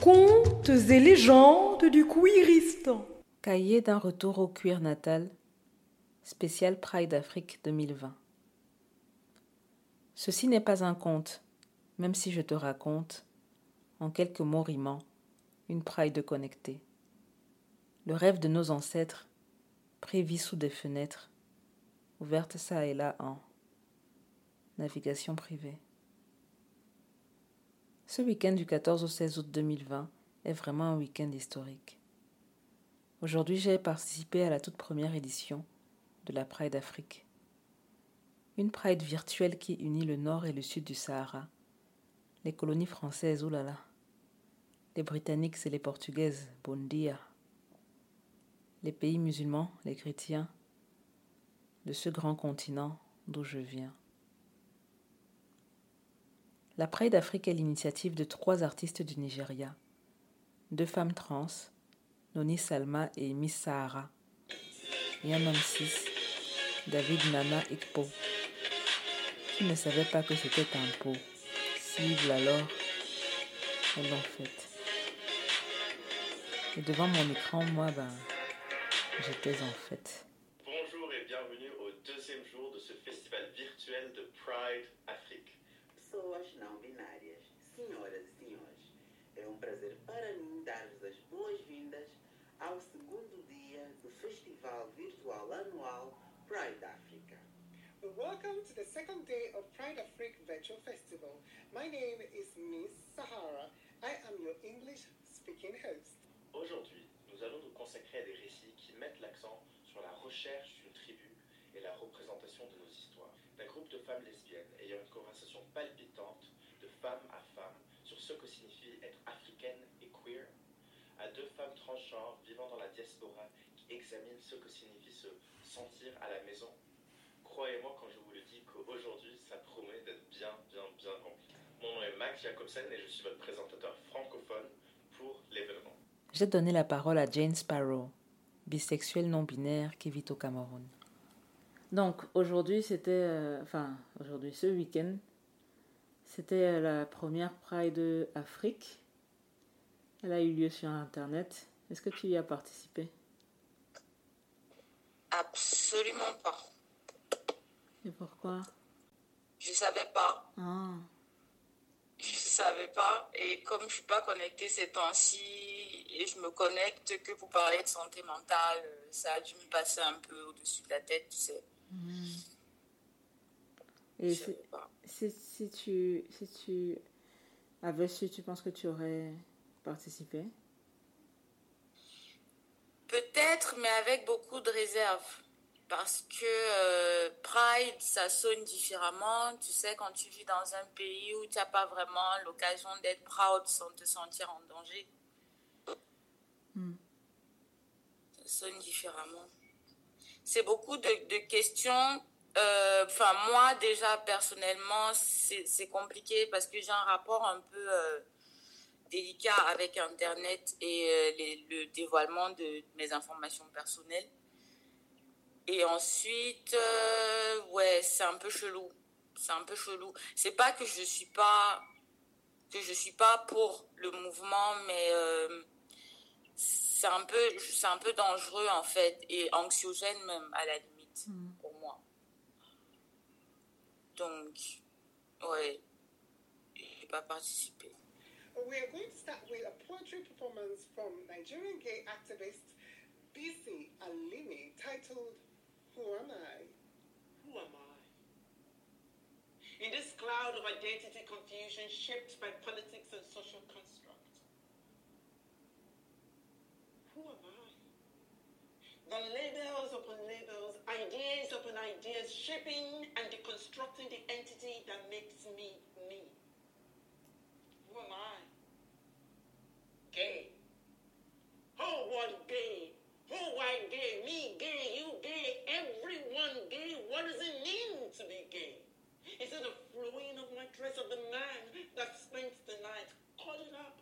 Contes et légendes du Cuiristan. Cahier d'un retour au cuir natal, spécial Pride Afrique 2020. Ceci n'est pas un conte, même si je te raconte, en quelques mots rimants, une Pride connectée. Le rêve de nos ancêtres, prévis sous des fenêtres, ouvertes ça et là en navigation privée. Ce week-end du 14 au 16 août 2020 est vraiment un week-end historique. Aujourd'hui, j'ai participé à la toute première édition de la Pride Afrique. Une Pride virtuelle qui unit le nord et le sud du Sahara, les colonies françaises, oulala, les Britanniques et les Portugaises, bon dia, les pays musulmans, les chrétiens, de ce grand continent d'où je viens. La Pride d'Afrique est l'initiative de trois artistes du Nigeria, deux femmes trans, Noni Salma et Miss Sahara, et un homme cis, David Nana Ikpo, qui ne savait pas que c'était un pot. Cible alors, elles l'ont fait. Et devant mon écran, moi, ben, j'étais en fait. Bonjour et bienvenue au deuxième jour de ce festival virtuel de Pride Afrique. Pessoas não binárias, senhoras e senhores, é um prazer para mim dar-vos as boas-vindas ao segundo dia do Festival Virtual Anual Pride Africa. Welcome to the second day of Pride Afrique Virtual Festival. My name is Miss Sahara. I am your English speaking host. Aujourd'hui, nous allons nous consacrer à des récits mettent l'accent sur la recherche d'une tribu et la représentation de nos histoires. D'un groupe de femmes lesbiennes ayant une conversation palpitante de femme à femme sur ce que signifie être africaine et queer, à deux femmes transgenres vivant dans la diaspora qui examinent ce que signifie se sentir à la maison. Croyez-moi quand je vous le dis qu'aujourd'hui, ça promet d'être bien, bien, bien rempli. Mon nom est Max Jacobsen et je suis votre présentateur francophone pour l'événement. J'ai donné la parole à Jane Sparrow, bisexuelle non-binaire qui vit au Cameroun. Donc aujourd'hui, c'était, euh, enfin aujourd'hui, ce week-end, c'était euh, la première Pride Afrique. Elle a eu lieu sur Internet. Est-ce que tu y as participé? Absolument pas. Et pourquoi? Je savais pas. Ah, savais pas. Et comme je suis pas connectée ces temps-ci, et je me connecte que pour parler de santé mentale, ça a dû me passer un peu au-dessus de la tête, tu sais. Et si, savais pas. si, si tu, si tu avais su, tu penses que tu aurais participé? Peut-être, mais avec beaucoup de réserve. Parce que euh, Pride, ça sonne différemment. Tu sais, quand tu vis dans un pays où tu n'as pas vraiment l'occasion d'être proud sans te sentir en danger, ça sonne différemment. C'est beaucoup de, de questions. euh, Enfin, moi, déjà, personnellement, c'est compliqué parce que j'ai un rapport un peu euh, délicat avec Internet et les- le dévoilement de mes informations personnelles. Et ensuite, euh, ouais, c'est un peu chelou. C'est un peu chelou. C'est pas que je suis pas que je suis pas pour le mouvement, mais euh, c'est un peu c'est un peu dangereux en fait et anxiogène même à la limite pour moi. Donc, ouais, j'ai pas participé. We are going to start with a poetry performance from Nigerian gay activist BC Alimi titled Who Am I? Who am I? In this cloud of identity confusion shaped by politics and social construct. Who am I? The labels upon labels, ideas upon ideas, shaping and deconstructing the entity that makes me me. Who am I? Gay. Whole world gay. Who white gay? Me gay, you gay, everyone gay. What does it mean to be gay? Is it the flowing of my dress of the man that spent the night caught up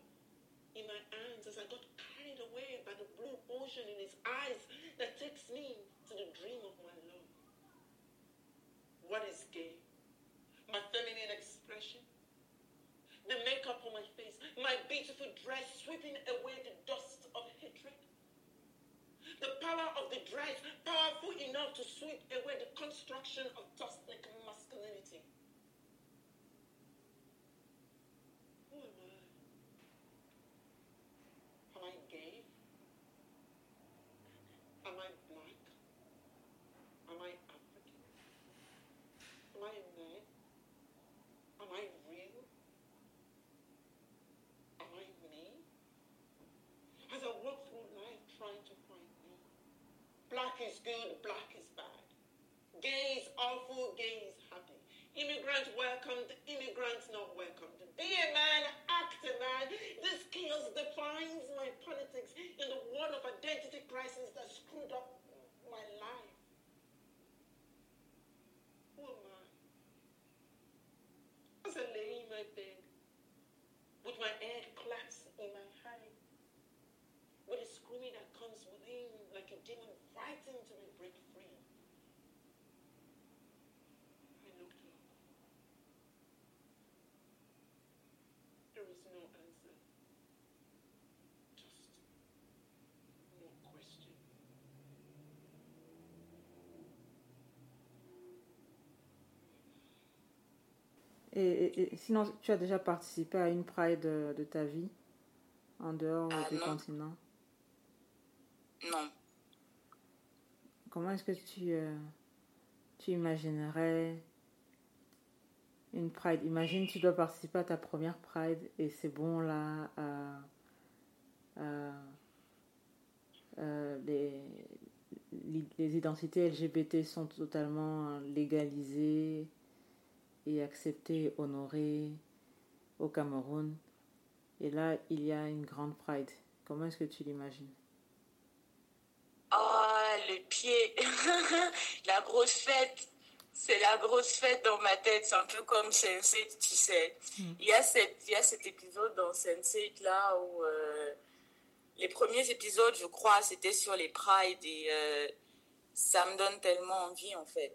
in my hands as I got carried away by the blue ocean in his eyes that takes me to what is gay, my feminine expression, the makeup on my face, my beautiful dress sweeping away the dust of hatred. The power of the dress, powerful enough to sweep away the construction of toxic masculinity. Who am I? Am I gay? Am I black? Am I African? Am I a man? Am I real? Am I me? As I walk through life trying to find me, black is good, black is bad. Gay is awful, gay is happy. Immigrant welcomed, immigrant not welcomed. Be a man, act a man. This chaos defines my politics in the world of identity crisis that screwed up my life. Who am I? As I lay in my bed, with my head demon fighting to be break free. I looked up. There was no answer. Just no question. Et, et- et sinon, tu as déjà participé à une Pride de, de ta vie en dehors Ah, du non. continent Non. Comment est-ce que tu, euh, tu imaginerais une Pride? Imagine, tu dois participer à ta première Pride et c'est bon là, euh, euh, euh, les, les identités LGBT sont totalement légalisées et acceptées honorées au Cameroun. Et là, il y a une grande Pride. Comment est-ce que tu l'imagines? Le pied. la grosse fête. C'est la grosse fête dans ma tête. C'est un peu comme Sense8, tu sais. Il, y a cette, il y a cet épisode dans Sense8 là où euh, les premiers épisodes, je crois, c'était sur les prides et euh, ça me donne tellement envie en fait.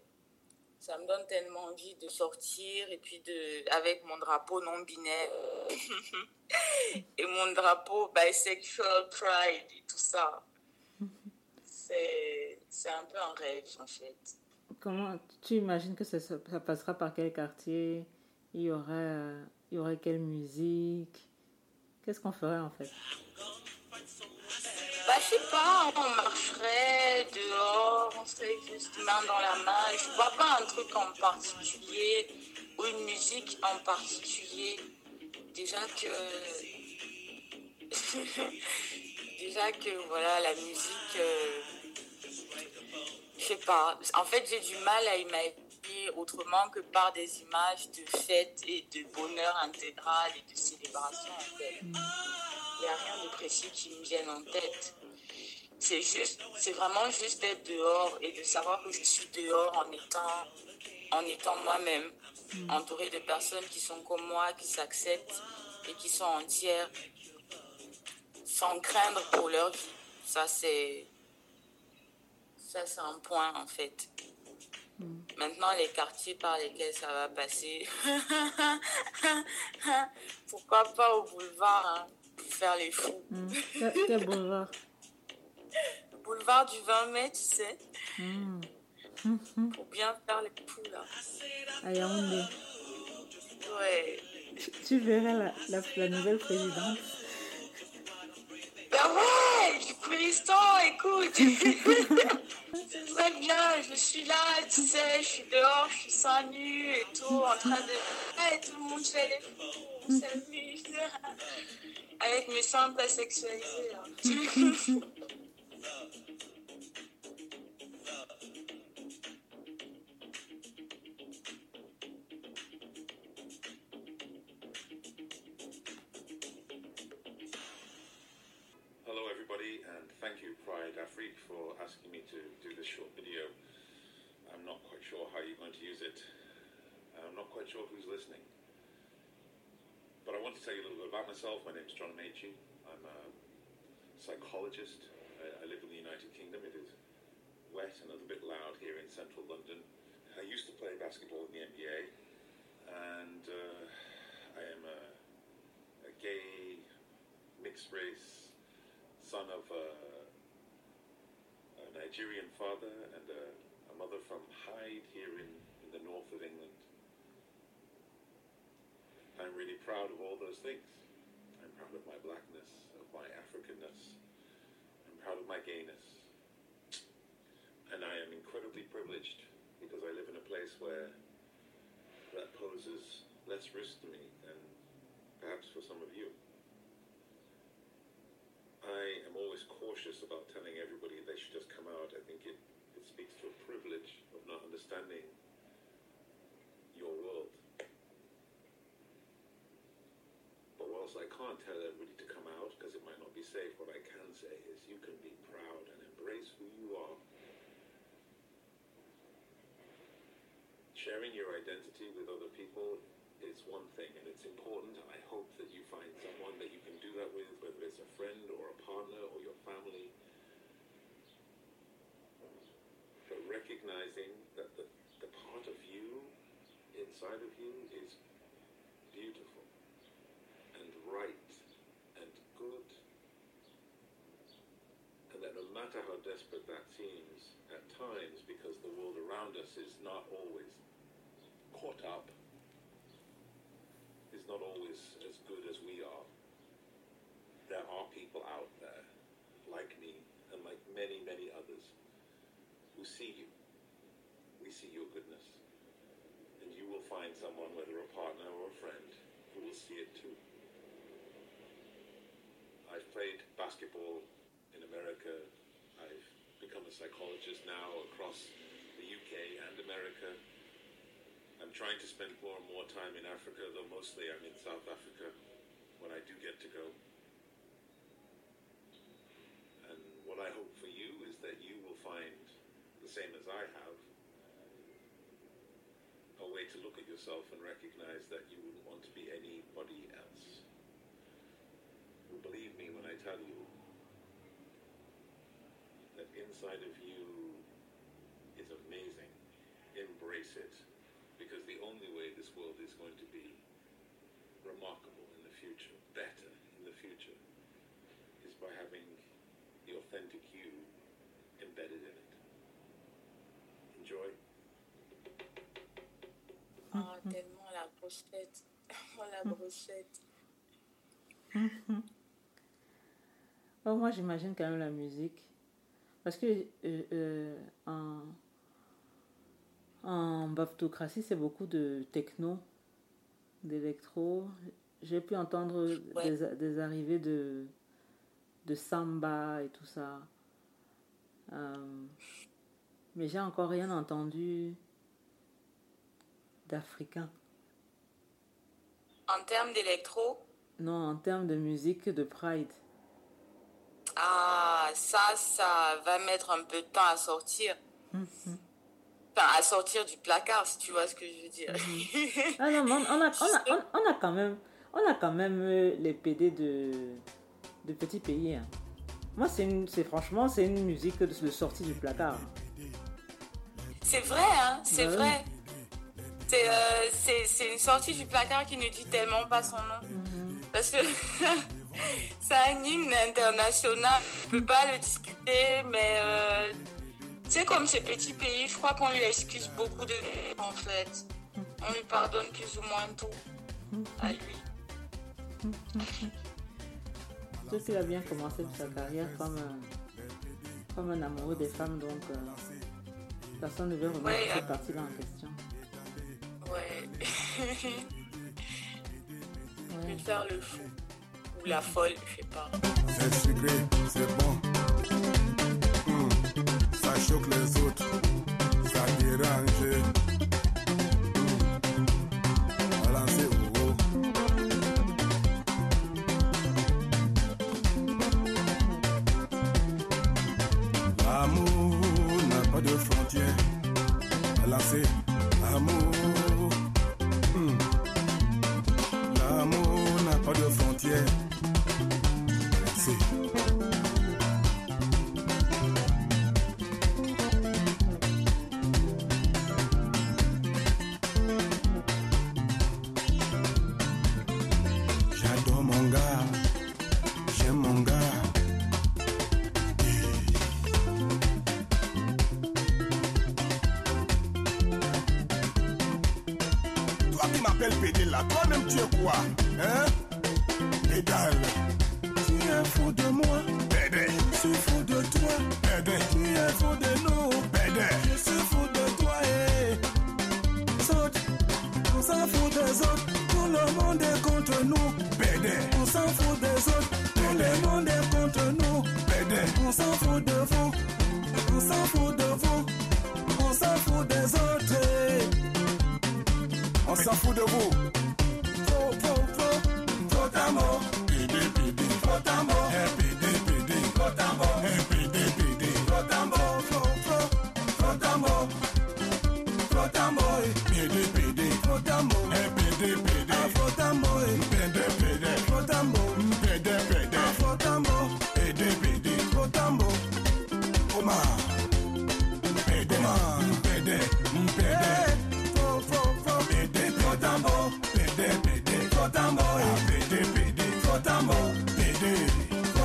Ça me donne tellement envie de sortir et puis de avec mon drapeau non binaire et mon drapeau bisexual pride et tout ça. C'est un peu un rêve en fait. Comment tu imagines que ça passera par quel quartier? Il y aurait, euh, il y aurait quelle musique? Qu'est-ce qu'on ferait en fait? Bah, je sais pas, on marcherait dehors, on serait juste main dans la main. Je vois pas un truc en particulier ou une musique en particulier. Déjà que. Déjà que, voilà, la musique. euh, Je sais pas. En fait, j'ai du mal à imaginer autrement que par des images de fête et de bonheur intégral et de célébration, en fait. Il n'y a rien de précis qui me vienne en tête. C'est juste, c'est vraiment juste d'être dehors et de savoir que je suis dehors en étant, en étant moi-même, entourée de personnes qui sont comme moi, qui s'acceptent et qui sont entières, sans craindre pour leur vie. Ça, c'est, ça, c'est un point, en fait. Maintenant, les quartiers par lesquels ça va passer, pourquoi pas au boulevard, hein, pour faire les fous. Hmm. Quel, boulevard? Le boulevard du 20 mai, tu sais, Hmm. pour bien faire les fous, là. À Yaoundé. Ouais. Tu, tu verrais la, la, la nouvelle présidente? Ben ouais, du Kurdistan, écoute. C'est très bien, je suis là, tu sais, je suis dehors, je suis seins nus et tout, en train de... Ouais, tout le monde fait les fous, on s'amuse. Avec mes seins pas sexualisés. hein. sure who's listening. But I want to tell you a little bit about myself. My name is John Meiji. I'm a psychologist. I, I live in the United Kingdom. It is wet and a little bit loud here in central London. I used to play basketball in the NBA, and uh, I am a, a gay, mixed race son of a, a Nigerian father and a, a mother from Hyde here in, in the north of England. I'm really proud of all those things. I'm proud of my blackness, of my Africanness. I'm proud of my gayness. And I am incredibly privileged because I live in a place where that poses less risk to me than perhaps for some of you. I am always cautious about telling everybody they should just come out. I think it, it speaks to a privilege of not understanding your world. But whilst I can't tell everybody to come out because it might not be safe, what I can say is you can be proud and embrace who you are. Sharing your identity with other people is one thing and it's important. I hope that you find someone that you can do that with, whether it's a friend or a partner or your family. But recognizing that the, the part of you inside of you is and right and good. And that no matter how desperate that seems at times, because the world around us is not always caught up, is not always as good as we are. There are people out there, like me and like many, many others, who see you. We see your goodness. And you will find someone, whether a partner or a friend, who will see it too. Played basketball in America. I've become a psychologist now across the UK and America. I'm trying to spend more and more time in Africa, though mostly I'm in South Africa when I do get to go. And what I hope for you is that you will find, the same as I have, uh, a way to look at yourself and recognize that you wouldn't want to be anybody else. Believe me when I tell you that inside of you is amazing. Embrace it. Because the only way this world is going to be remarkable in the future, better in the future, is by having the authentic you embedded in it. Enjoy. Ah, tellement la brochette. Oh, la brochette. Moi, j'imagine quand même la musique. Parce que euh, euh, en, en baptocratie, c'est beaucoup de techno, d'électro. J'ai pu entendre Ouais. des, des arrivées de, de samba et tout ça. Euh, mais j'ai encore rien entendu d'africain. En termes d'électro, Non, en termes de musique de Pride. Ah, ça, ça va mettre un peu de temps à sortir. Enfin, à sortir du placard, si tu vois ce que je veux dire. Ah non, on, on a, on, a, on, on a quand même, on a quand même euh, les PD de, de petits pays. hein. Moi, c'est une- c'est franchement, c'est une musique de, sortie du placard. C'est vrai, hein, c'est Bah oui. vrai. C'est euh, c'est- c'est une sortie du placard qui ne dit tellement pas son nom. Parce que c'est un hymne international. On peut pas le discuter, mais euh, tu sais, comme ces petits pays, je crois qu'on lui excuse beaucoup de en fait. On lui pardonne plus ou moins tout à lui. Sauf qu'il a bien commencé sa carrière comme, un- comme un amoureux des femmes, donc euh, personne ne veut remettre Ouais, cette euh, partie-là en question. Ouais. Ouais. Faire le fou. La folle, je sais pas. C'est sucré, c'est bon. Hmm, Ça choque les autres, ça dérange.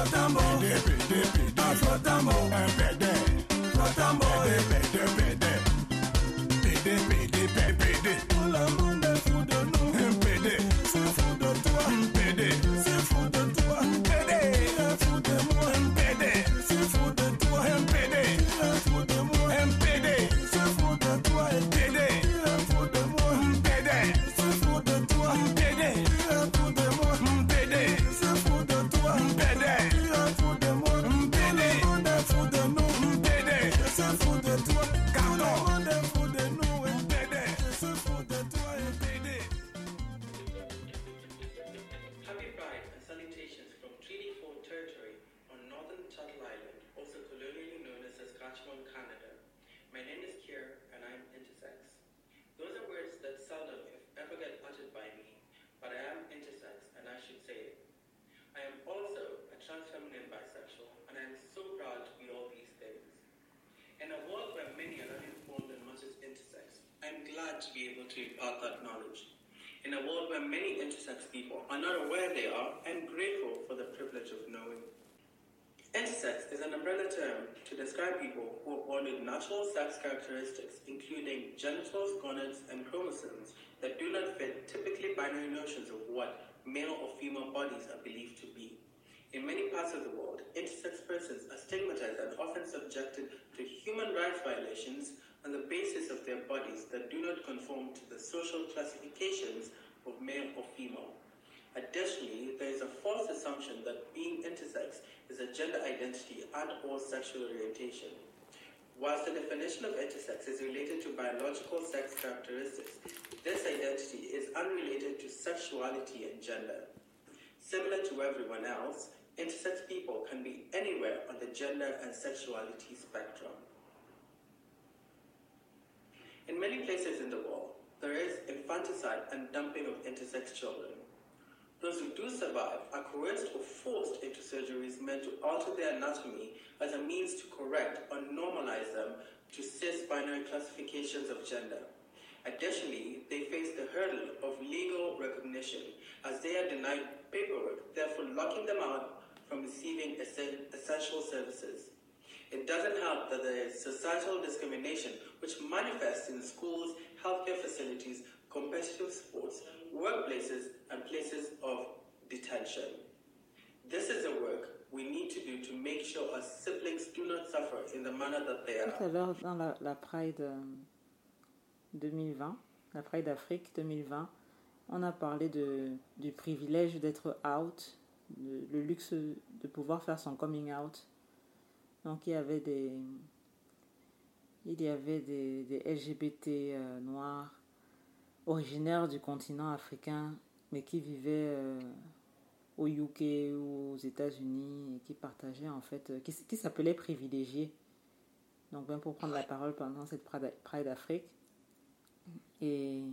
Faux d'amour. PD, PD, PD. Ah, faux Island, also colonially known as Saskatchewan, Canada. My name is Kier and I'm intersex. Those are words that seldom, if ever, get uttered by me, but I am intersex and I should say it. I am also a trans feminine bisexual and I am so proud to be all these things. In a world where many are not informed on much as intersex, I'm glad to be able to impart that knowledge. In a world where many intersex people are not aware they are, I'm grateful for the privilege of knowing. Intersex is an umbrella term to describe people who are born with natural sex characteristics, including genitals, gonads, and chromosomes that do not fit typically binary notions of what male or female bodies are believed to be. In many parts of the world, intersex persons are stigmatized and often subjected to human rights violations on the basis of their bodies that do not conform to the social classifications of male or female. Additionally, there is a false assumption that being intersex is a gender identity and or sexual orientation. Whilst the definition of intersex is related to biological sex characteristics, this identity is unrelated to sexuality and gender. Similar to everyone else, intersex people can be anywhere on the gender and sexuality spectrum. In many places in the world, there is infanticide and dumping of intersex children. Those who do survive are coerced or forced into surgeries meant to alter their anatomy as a means to correct or normalize them to cis binary classifications of gender. Additionally, they face the hurdle of legal recognition as they are denied paperwork, therefore locking them out from receiving essential services. It doesn't help that there is societal discrimination which manifests in schools, healthcare facilities, competitive sports, workplaces, and places of detention. This is the work we need to do to make sure our siblings do not suffer in the manner that they Tout à are. l'heure, dans la, la Pride euh, 2020, la Pride Afrique 2020, on a parlé de, du privilège d'être out, de- le luxe de pouvoir faire son coming out. Donc il y avait des, il y avait des, des LGBT euh, noirs originaires du continent africain, mais qui vivaient euh, au UK ou aux États-Unis et qui partageaient en fait, euh, qui, s- qui s'appelaient privilégiés. Donc, même pour prendre la parole pendant cette Pride Afrique. Et,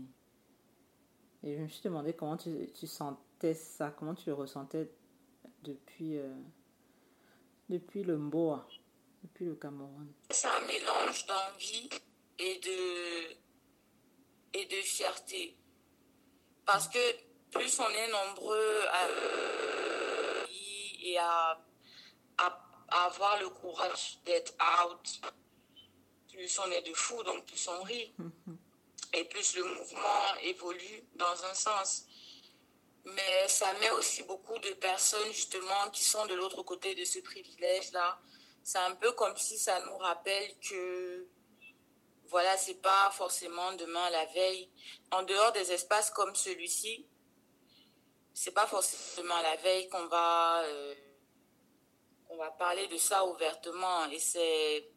et je me suis demandé comment tu, tu sentais ça, comment tu le ressentais depuis, euh, depuis le Mboa, depuis le Cameroun. C'est un mélange d'envie et de, et de fierté. Parce que plus on est nombreux à et à, à, à avoir le courage d'être out, plus on est de fous, donc plus on rit. et plus le mouvement évolue dans un sens. Mais ça met aussi beaucoup de personnes justement qui sont de l'autre côté de ce privilège-là. C'est un peu comme si ça nous rappelle que voilà, c'est pas forcément demain la veille. En dehors des espaces comme celui-ci, c'est pas forcément la veille qu'on va euh, qu'on va parler de ça ouvertement. Et c'est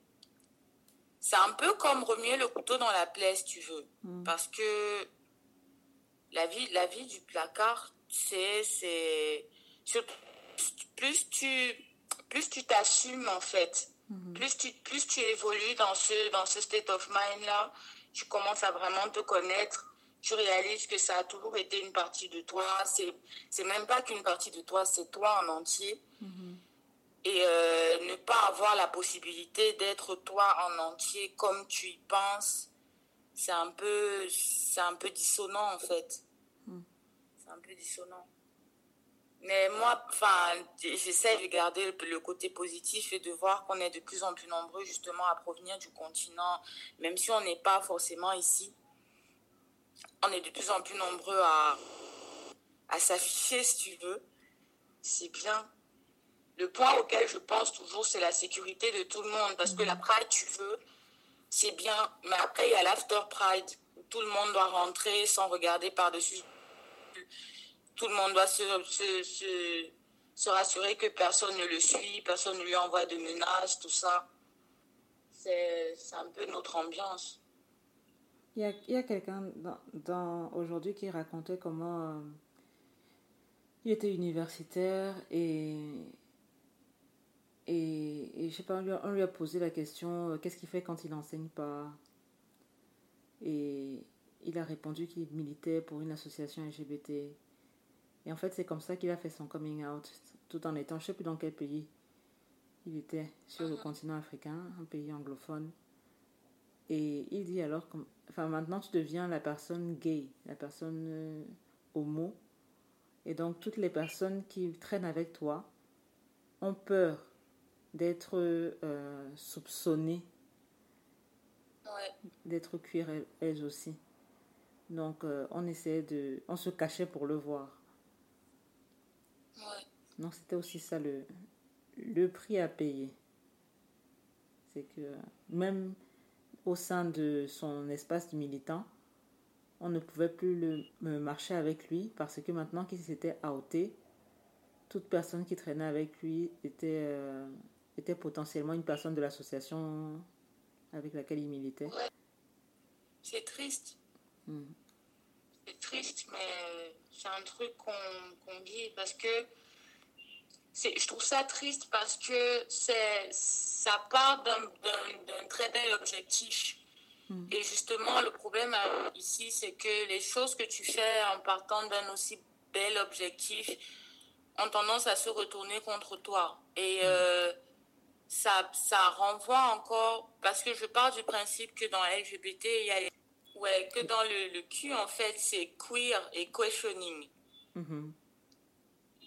c'est un peu comme remuer le couteau dans la plaie si tu veux. Parce que la vie la vie du placard c'est c'est plus tu plus tu t'assumes en fait plus tu plus tu évolues dans ce dans ce state of mind là tu commences à vraiment te connaître tu réalises que ça a toujours été une partie de toi. C'est même pas qu'une partie de toi c'est toi en entier. Et euh, ne pas avoir la possibilité d'être toi en entier comme tu y penses c'est un peu c'est un peu dissonant en fait. C'est un peu dissonant mais moi enfin j'essaie de garder le, côté positif et de voir qu'on est de plus en plus nombreux justement à provenir du continent même si on n'est pas forcément ici on est de plus en plus nombreux à à s'afficher si tu veux c'est bien le point auquel je pense toujours, c'est la sécurité de tout le monde. Parce que la Pride, tu veux, c'est bien. Mais après, il y a l'After Pride, où tout le monde doit rentrer sans regarder par-dessus. Tout le monde doit se, se, se, se rassurer que personne ne le suit, personne ne lui envoie de menaces, tout ça. C'est un peu notre ambiance. Il y a, a quelqu'un dans, aujourd'hui qui racontait comment euh, il était universitaire et, et, je sais pas, on lui a, on lui a posé la question euh, qu'est-ce qu'il fait quand il n'enseigne pas? Et il a répondu qu'il militait pour une association LGBT. Et en fait, c'est comme ça qu'il a fait son coming out, tout en étant, je sais plus dans quel pays il était, sur le continent africain, un pays anglophone. Et il dit alors, enfin maintenant tu deviens la personne gay, la personne euh, homo. Et donc toutes les personnes qui traînent avec toi ont peur d'être euh, soupçonnées, Ouais. d'être elles, elles aussi. Donc euh, on essayait de, on se cachait pour le voir. Ouais. Donc c'était aussi ça le, le prix à payer. C'est que même au sein de son espace de militant, on ne pouvait plus le, marcher avec lui parce que maintenant qu'il s'était outé, toute personne qui traînait avec lui était, euh, était potentiellement une personne de l'association avec laquelle il militait. C'est triste. Mm. C'est triste, mais c'est un truc qu'on qu'on vit parce que c'est- je trouve ça triste parce que c'est ça part d'un très bel objectif. Et justement, le problème euh, ici, c'est que les choses que tu fais en partant d'un aussi bel objectif ont tendance à se retourner contre toi. Et euh, ça, ça renvoie encore, parce que je pars du principe que dans LGBT, il y a les- ouais, que dans le, le Q, en fait, c'est queer et questioning. Mhm.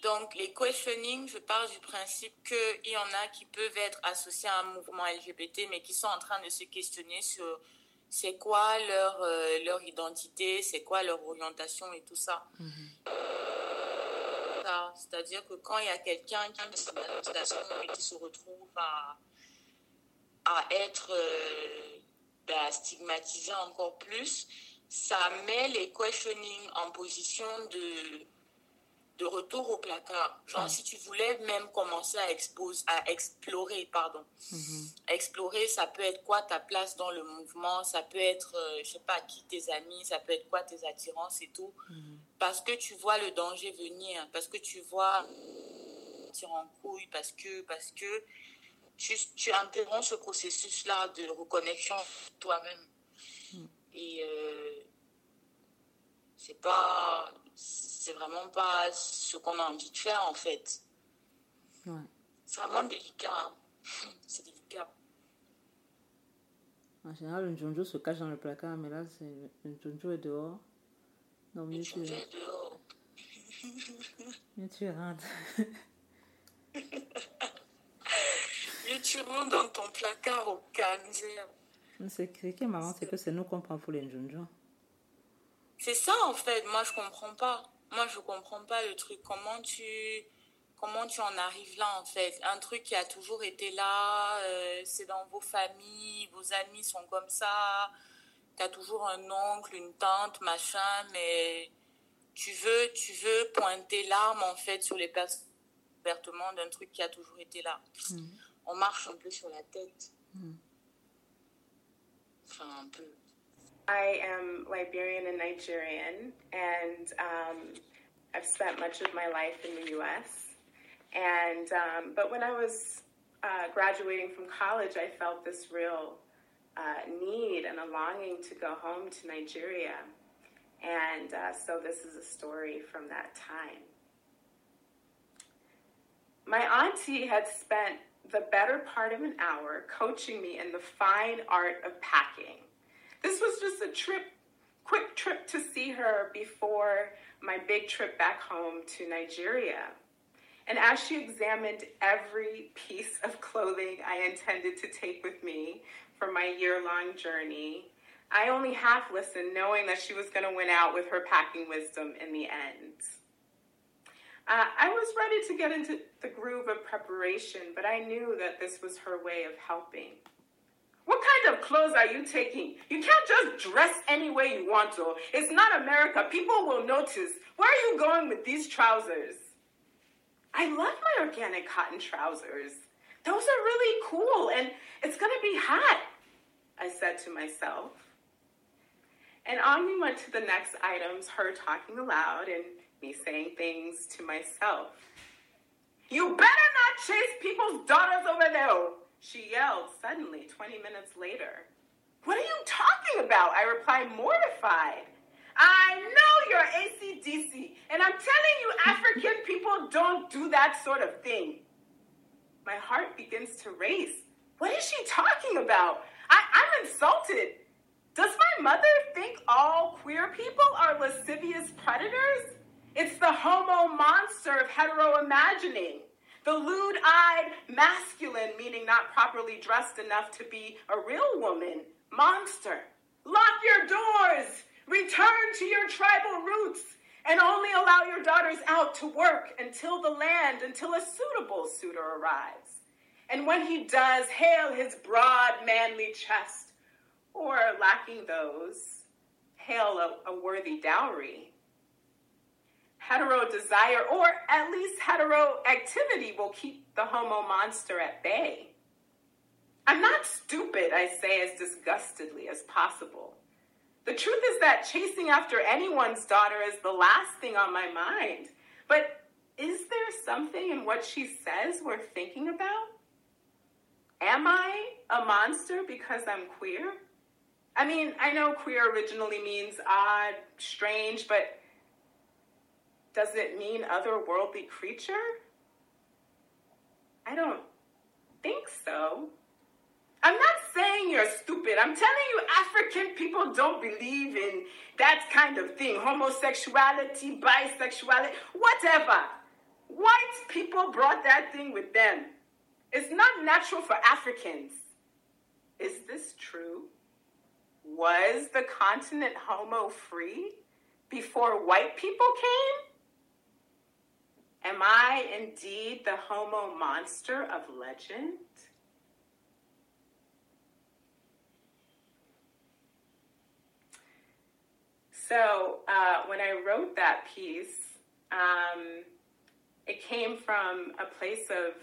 Donc, les questioning, je pars du principe qu'il y en a qui peuvent être associés à un mouvement LGBT, mais qui sont en train de se questionner sur c'est quoi leur, euh, leur identité, c'est quoi leur orientation et tout ça. Ça, C'est-à-dire que quand il y a quelqu'un qui a une et qui se retrouve à, à être euh, stigmatisé encore plus, ça met les questioning en position de de retour au placard. Genre, si tu voulais même commencer à, expose, à explorer, pardon, explorer, ça peut être quoi ta place dans le mouvement, ça peut être, euh, je sais pas, qui tes amis, ça peut être quoi tes attirances et tout? Parce que tu vois le danger venir, parce que tu vois tirer en couille, parce que, parce que tu, tu interromps ce processus-là de reconnexion toi-même. Et euh, c'est pas c'est vraiment pas ce qu'on a envie de faire en fait Ouais. c'est vraiment délicat c'est délicat En général, le njonjo se cache dans le placard, mais là, c'est le njonjo est dehors. Donc, mieux tu, fais dehors mieux tu rentres. tu rentres dans ton placard au C'est ce qui est marrant, c'est que c'est nous qu'on prend pour les njonjo. C'est ça en fait, moi je comprends pas. Moi je comprends pas le truc. Comment tu comment tu en arrives là en fait? Un truc qui a toujours été là, euh, c'est dans vos familles, vos amis sont comme ça. Tu as toujours un oncle, une tante, machin, mais tu veux tu veux pointer l'arme en fait sur les pervertements d'un truc qui a toujours été là. Mm. On marche un peu sur la tête. Mm. Enfin un peu. I am Liberian and Nigerian, and um, I've spent much of my life in the U.S. And um, but when I was uh, graduating from college, I felt this real uh, need and a longing to go home to Nigeria. And uh, so this is a story from that time. My auntie had spent the better part of an hour coaching me in the fine art of packing. This was just a trip, quick trip to see her before my big trip back home to Nigeria. And as she examined every piece of clothing I intended to take with me for my year long journey, I only half listened, knowing that she was going to win out with her packing wisdom in the end. Uh, I was ready to get into the groove of preparation, but I knew that this was her way of helping. What kind of clothes are you taking? You can't just dress any way you want to. It's not America. People will notice. Where are you going with these trousers? I love my organic cotton trousers. Those are really cool and it's going to be hot, I said to myself. And on we went to the next items, her talking aloud and me saying things to myself. You better not chase people's daughters over there, oh, she yelled suddenly 20 minutes later. What are you talking about? I replied, mortified. I know you're ACDC, and I'm telling you, African people don't do that sort of thing. My heart begins to race. What is she talking about? I, I'm insulted. Does my mother think all queer people are lascivious predators? It's the homo monster of hetero imagining. The lewd eyed masculine, meaning not properly dressed enough to be a real woman, monster. Lock your doors! Return to your tribal roots and only allow your daughters out to work until the land, until a suitable suitor arrives. And when he does, hail his broad, manly chest, or lacking those, hail a, a worthy dowry. Hetero desire, or at least hetero activity, will keep the homo monster at bay. I'm not stupid, I say as disgustedly as possible. The truth is that chasing after anyone's daughter is the last thing on my mind. But is there something in what she says worth thinking about? Am I a monster because I'm queer? I mean, I know queer originally means odd, strange, but does it mean otherworldly creature? I don't think so. I'm not saying you're stupid. I'm telling you, African people don't believe in that kind of thing homosexuality, bisexuality, whatever. White people brought that thing with them. It's not natural for Africans. Is this true? Was the continent homo free before white people came? Am I indeed the homo monster of legend? So uh, when I wrote that piece, um, it came from a place of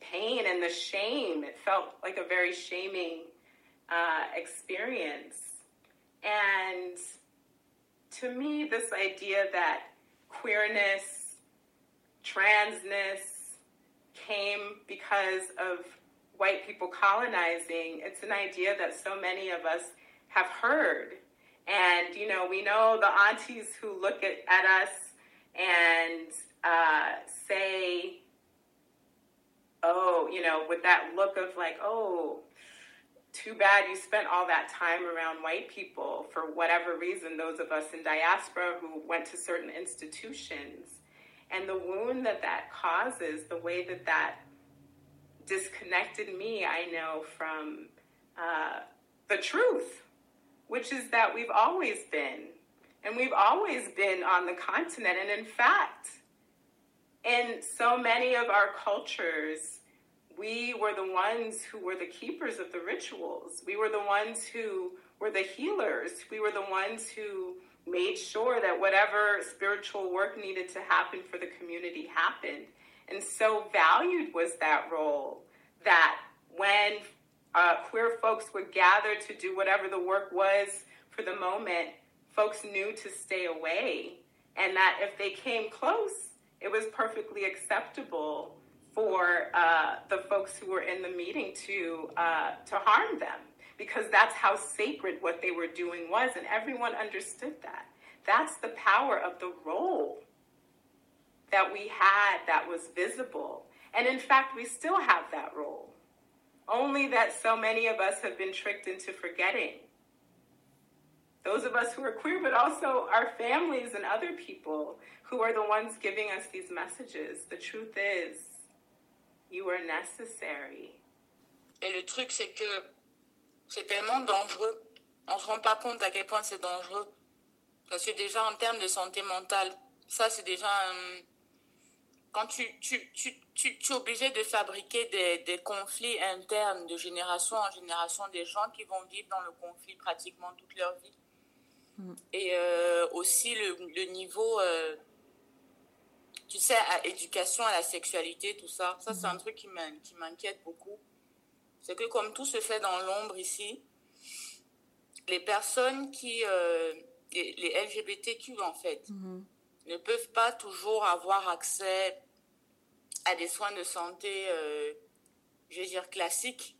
pain and the shame. It felt like a very shaming uh, experience. And to me, this idea that queerness, transness came because of white people colonizing, it's an idea that so many of us have heard and, you know, we know the aunties who look at, at us and uh, say, oh, you know, with that look of like, oh, too bad you spent all that time around white people for whatever reason, those of us in diaspora who went to certain institutions. And the wound that that causes, the way that that disconnected me, I know, from uh, the truth which is that we've always been And we've always been on the continent. And in fact, in so many of our cultures, we were the ones who were the keepers of the rituals. We were the ones who were the healers. We were the ones who made sure that whatever spiritual work needed to happen for the community happened. And so valued was that role that when uh, queer folks would gather to do whatever the work was for the moment, folks knew to stay away. And that if they came close, it was perfectly acceptable for uh, the folks who were in the meeting to, uh, to harm them because that's how sacred what they were doing was, and everyone understood that. That's the power of the role that we had that was visible. And in fact, we still have that role. Only that so many of us have been tricked into forgetting. Those of us who are queer, but also our families and other people who are the ones giving us these messages. The truth is, you are necessary. Et le truc, c'est que c'est tellement dangereux. On ne se rend pas compte à quel point c'est dangereux. Parce que déjà, en termes de santé mentale, ça, c'est déjà un, quand tu, tu, tu, tu, tu es obligé de fabriquer des, des, conflits internes de génération en génération, des gens qui vont vivre dans le conflit pratiquement toute leur vie. Mm. Et euh, aussi le, le niveau, euh, tu sais, à éducation à la sexualité, tout ça. Ça, mm. c'est un truc qui m'inquiète beaucoup. C'est que comme tout se fait dans l'ombre ici, les personnes qui... Euh, les, les, LGBTQ, en fait, mm. ne peuvent pas toujours avoir accès à des soins de santé, euh, je veux dire, classiques,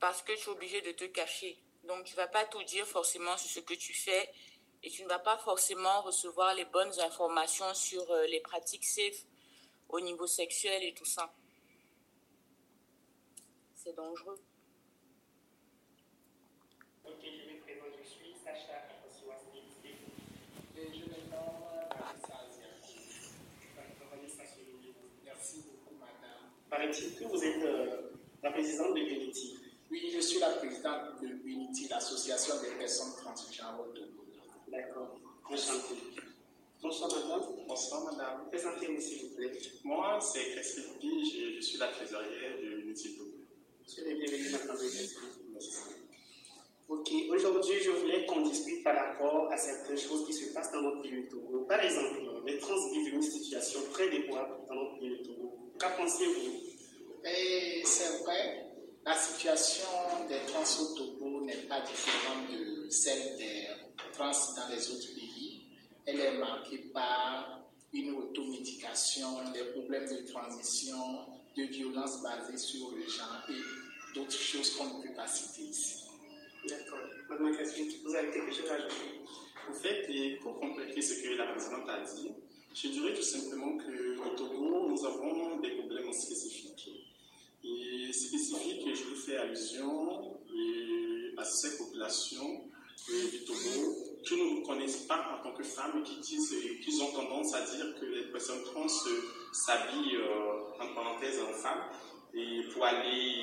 parce que tu es obligé de te cacher. Donc, tu ne vas pas tout dire forcément sur ce que tu fais et tu ne vas pas forcément recevoir les bonnes informations sur euh, les pratiques safe au niveau sexuel et tout ça. C'est dangereux. Ok, je me présente, je suis Sacha et je me nomme Vanessa Merci beaucoup, madame. Paraît-il que vous êtes euh, la présidente de Unity? Oui, je suis la présidente de Unity, l'association des personnes transgenres au Togo. D'accord, enchanté. Bonsoir madame. Bonsoir madame. Présentez-vous s'il vous plaît. Moi, c'est Christine Pi, je, suis la trésorière de Unity Togo. Ok, aujourd'hui je voulais qu'on discute par rapport à certaines choses qui se passent dans notre pays du Togo. Par exemple, les trans vivent une situation très déplorable dans notre pays du Togo. Qu'en pensez-vous? Et c'est vrai, la situation des trans au Togo n'est pas différente de celle des trans dans les autres pays. Elle est marquée par une automédication, des problèmes de transition, de violence basée sur le genre et d'autres choses qu'on ne peut pas citer ici. D'accord. Madame Catherine, vous avez quelque chose à ajouter Au fait, et pour compléter ce que la présidente a dit, je dirais tout simplement qu'au Togo, nous avons des problèmes spécifiques. Et spécifiques, je vous fais allusion à ces populations du Togo qui ne nous connaissent pas en tant que femmes, qui disent, qu'ils ont tendance à dire que les personnes trans s'habillent, euh, en parenthèse, en femmes, et pour aller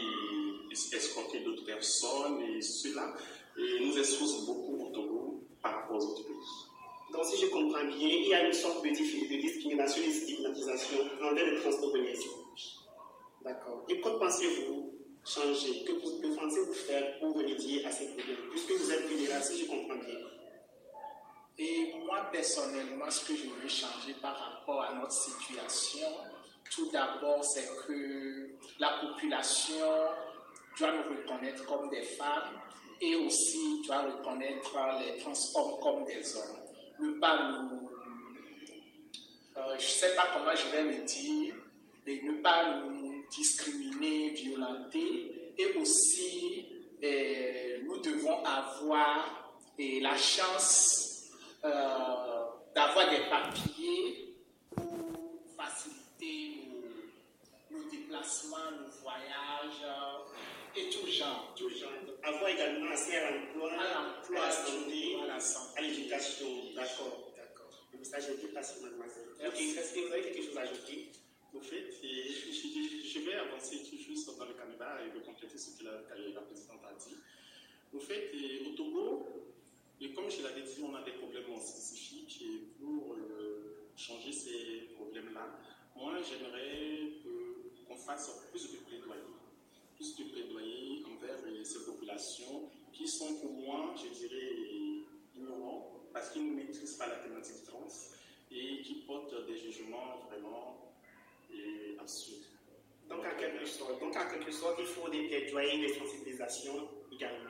escroquer d'autres personnes, et cela nous expose beaucoup au Togo par rapport aux autres pays. Donc, si je comprends bien, il y a une sorte de, discrimination et de stigmatisation envers les transtogonies. D'accord. Et que pensez-vous changer Que, que pensez-vous faire pour remédier à ces problèmes Puisque vous êtes fédéral, si je comprends bien. Et moi, personnellement, ce que je veux changer par rapport à notre situation, tout d'abord, c'est que la population doit nous reconnaître comme des femmes et aussi doit reconnaître les trans comme des hommes. Ne pas nous. Euh, je ne sais pas comment je vais le dire, mais ne pas nous discriminer, violenter et aussi eh, nous devons avoir eh, la chance euh, d'avoir des papiers pour faciliter nos, nos déplacements, nos voyages et tout genre. Tout genre. Avoir également accès à l'emploi, à, à la santé, à la santé, à l'éducation. D'accord. D'accord. Le message est tout passé, mademoiselle. Ok, est-ce que vous avez quelque chose à ajouter? Au fait, je, vais avancer juste dans le Canada et de compléter ce que la, présidente a dit. Au fait, au Togo, Et comme je l'avais dit, on a des problèmes spécifiques et pour euh, changer ces problèmes-là, moi j'aimerais qu'on fasse plus de plaidoyer, plus de plaidoyer envers ces populations qui sont pour moi, je dirais, ignorants parce qu'ils ne maîtrisent pas la thématique trans et qui portent des jugements vraiment Donc en, quelque sorte, donc, en quelque sorte, il faut des plaidoyers, des sensibilisations également.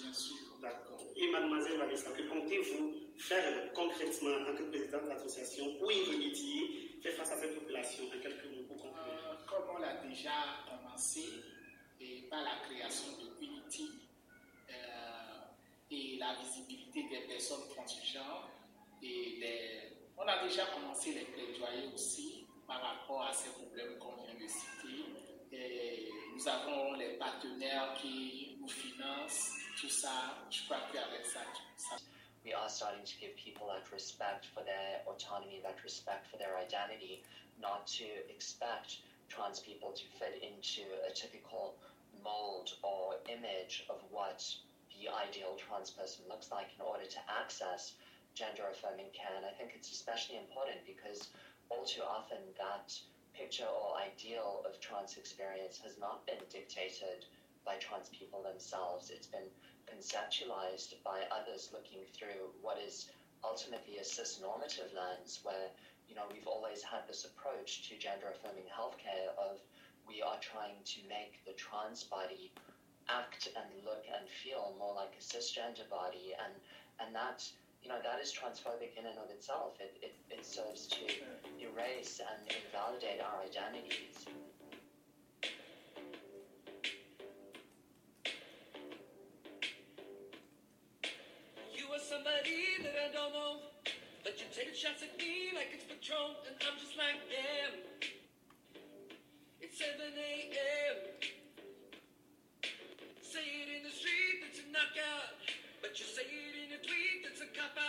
Bien sûr. D'accord. Et mademoiselle Vanessa, que comptez-vous faire concrètement en tant que présidente de l'association ou remédier, faire face à cette population en quelques mots pour euh, Comme on l'a déjà commencé, et par la création de Unity euh, et la visibilité des personnes transgenres, et on a déjà commencé les plaidoyers aussi par rapport à ces problèmes qu'on vient de citer. Et nous avons les partenaires qui nous financent, tout ça. Je crois qu'avec ça, ça. We are starting to give people that respect for their autonomy, that respect for their identity, not to expect trans people to fit into a typical mold or image of what the ideal trans person looks like in order to access gender affirming care. And I think it's especially important because all too often that picture or ideal of trans experience has not been dictated by trans people themselves. It's been conceptualized by others looking through what is ultimately a cis-normative lens where, you know, we've always had this approach to gender affirming healthcare of we are trying to make the trans body act and look and feel more like a cisgender body and and that you know, that is transphobic in and of itself. It, it, it serves to erase and invalidate our identities. You are somebody that I don't know, but you take shots at me like it's Patron, and I'm just like, damn. It's 7 a.m. Say it in the street, it's a knockout, but you say it in a tweet, it's a cop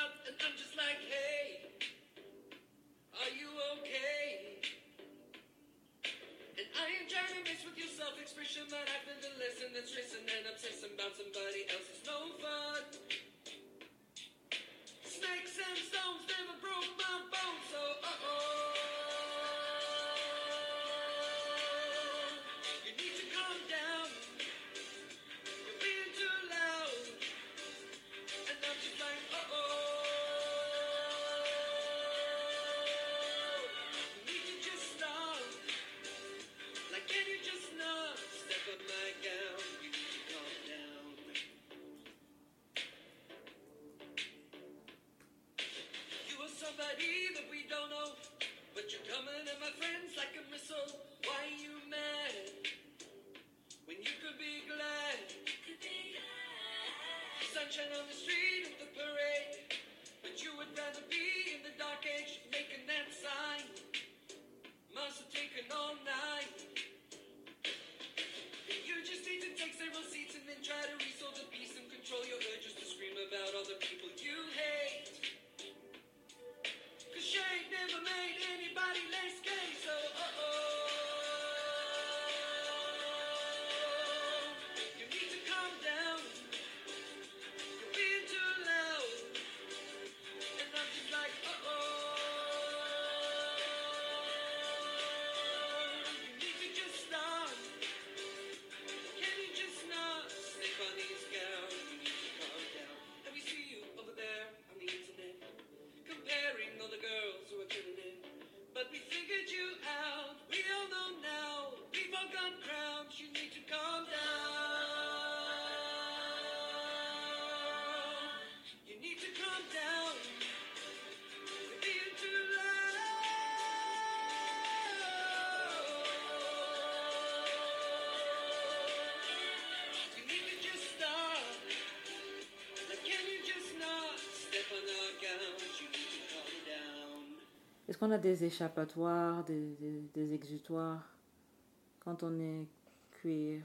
qu'on a des échappatoires, des, exutoires quand on est queer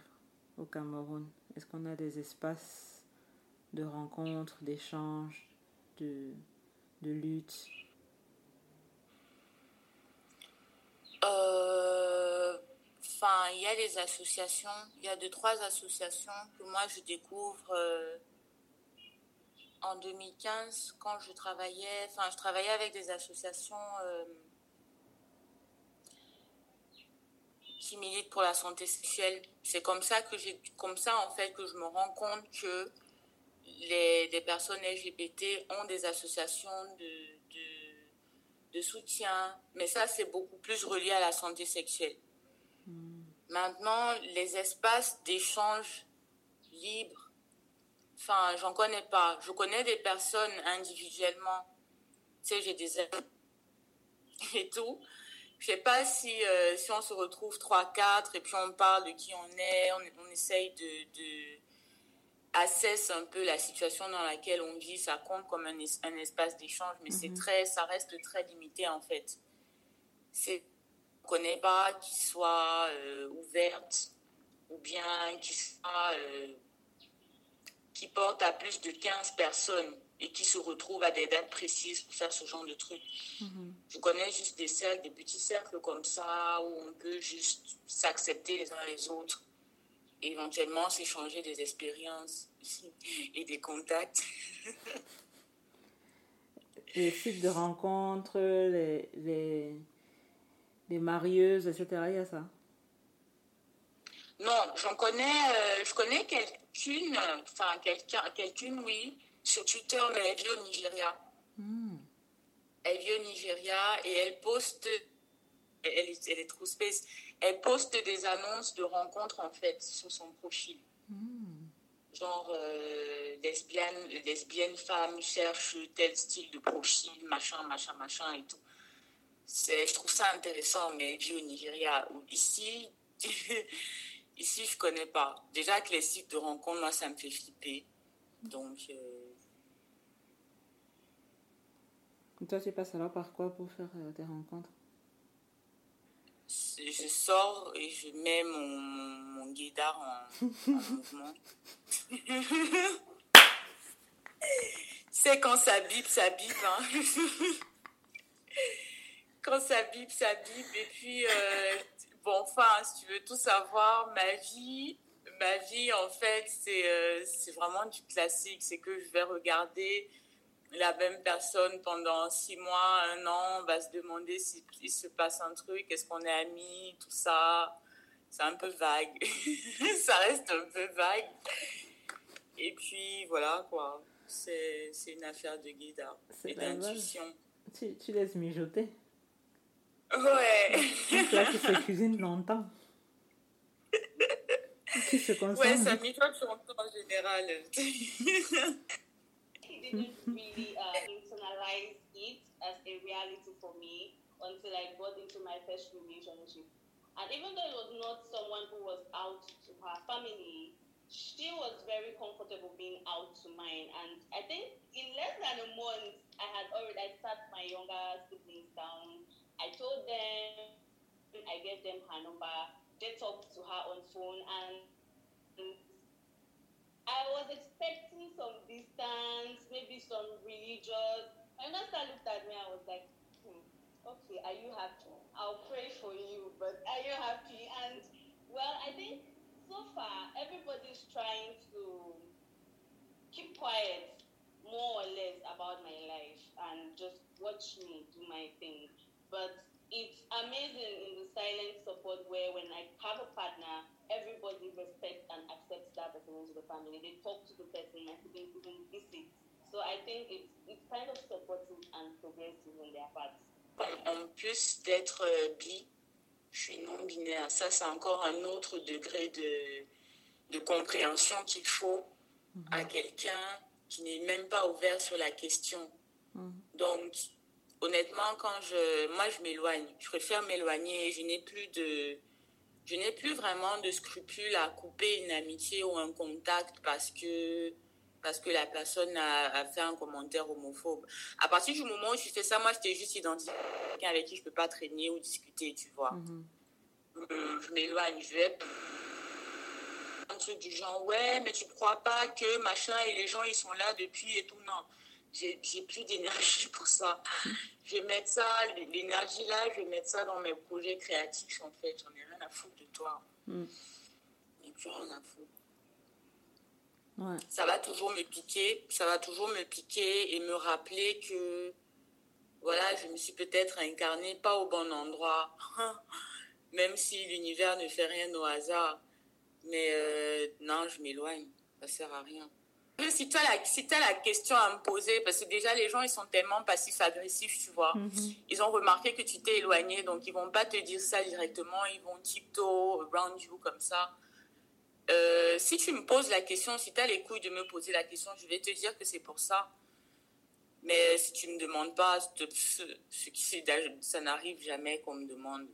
au Cameroun? Est-ce qu'on a des espaces de rencontres, d'échanges, de, lutte Euh, il y a des associations, il y a deux, trois associations que moi je découvre euh, en 2015 quand je travaillais, enfin je travaillais avec des associations euh, qui militent pour la santé sexuelle. C'est comme ça que j'ai, comme ça en fait que je me rends compte que les, les personnes LGBT ont des associations de, de, de soutien, mais ça c'est beaucoup plus relié à la santé sexuelle. Maintenant, les espaces d'échange libres, enfin, j'en connais pas. Je connais des personnes individuellement. Tu sais, j'ai des amis et tout. Je sais pas si, euh, si on se retrouve 3-4 et puis on parle de qui on est, on, on essaye de, de assesse un peu la situation dans laquelle on vit, ça compte comme un, es- un espace d'échange, mais c'est Mhm. très, ça reste très limité en fait. C'est ne connaît pas qui soit euh, ouverte ou bien qui soit euh, qui porte à plus de 15 personnes et qui se retrouvent à des dates précises pour faire ce genre de trucs. Je connais juste des cercles, des petits cercles comme ça où on peut juste s'accepter les uns les autres, et éventuellement s'échanger des expériences et des contacts. Les sites de rencontres, les, les, les marieuses, etc. Il y a ça? Non, j'en connais, euh, je connais quelqu'une, enfin quelqu'un, quelqu'une, oui, sur Twitter, mais elle vit au Nigeria. Elle vit au Nigeria et elle poste, elle est, elle est trop space, elle poste des annonces de rencontres en fait sur son profil. Genre euh, lesbienne, lesbienne femme cherche tel style de profil, machin, machin, machin et tout. C'est, je trouve ça intéressant, mais elle vit au Nigeria. Ici, ici je connais pas. Déjà que les sites de rencontres, moi, ça me fait flipper. Donc, euh, toi, tu passes alors par quoi pour faire euh, tes rencontres? Je sors et je mets mon, mon, mon guédard en, en mouvement. C'est quand ça bip, ça bip. Hein. quand ça bip, ça bip. Et puis, euh, bon, enfin, si tu veux tout savoir, ma vie, ma vie, en fait, c'est euh, c'est vraiment du classique. C'est que je vais regarder la même personne pendant six mois, un an, on va se demander s'il il se passe un truc, est-ce qu'on est amis, tout ça. C'est un peu vague. ça reste un peu vague. Et puis, voilà, quoi. C'est une affaire de guidard C'est et d'intuition. tu, tu laisses mijoter. Ouais. Donc là, tu se cuisines longtemps. Tu se consommes. Ouais, ça mijote sur le temps en général. He didn't really uh, internalize it as a reality for me until I got into my first relationship. And even though it was not someone who was out to her family, she was very comfortable being out to mine. And I think in less than a month, I had already I sat my younger siblings down. I told them, I gave them her number. They talked to her on phone, and I was expecting some distance, maybe some religious. My master looked at me and was like, hmm, okay, are you happy? I'll pray for you, but are you happy? And well, I think so far everybody's trying to keep quiet more or less about my life and just watch me do my thing. But it's amazing in the silent support where when I have a partner, everybody respects and accepts that person into the family. They talk to the person, my siblings even visit. So I think it's it's kind of supportive and progressive on their part. En plus d'être euh, bi, je suis non-binaire. Ça, c'est encore un autre degré de, de compréhension qu'il faut à quelqu'un qui n'est même pas ouvert sur la question. Donc, honnêtement, quand je, moi, je m'éloigne. Je préfère m'éloigner. Je n'ai plus de, je n'ai plus vraiment de scrupules à couper une amitié ou un contact parce que, parce que la personne a, a fait un commentaire homophobe. À partir du moment où je fais ça, moi, j'étais juste identifiée quelqu'un avec qui je peux pas traîner ou discuter, tu vois. Euh, je m'éloigne, je vais un truc du genre ouais mais tu crois pas que machin et les gens ils sont là depuis et tout non j'ai plus d'énergie pour ça je vais mettre ça l'énergie là je vais mettre ça dans mes projets créatifs en fait j'en ai rien à foutre de toi Mm. j'ai plus rien à foutre Ouais. ça va toujours me piquer, ça va toujours me piquer et me rappeler que voilà, je me suis peut-être incarnée pas au bon endroit, même si l'univers ne fait rien au hasard. Mais euh, non, je m'éloigne, ça sert à rien. Si tu as la, si t'as la question à me poser, parce que déjà les gens ils sont tellement passifs-agressifs, tu vois. Ils ont remarqué que tu t'es éloigné, donc ils vont pas te dire ça directement, ils vont tiptoe around you comme ça. Euh, si tu me poses la question, si tu as les couilles de me poser la question, je vais te dire que c'est pour ça. Mais si tu me demandes pas, ce, qui ça n'arrive jamais qu'on me demande.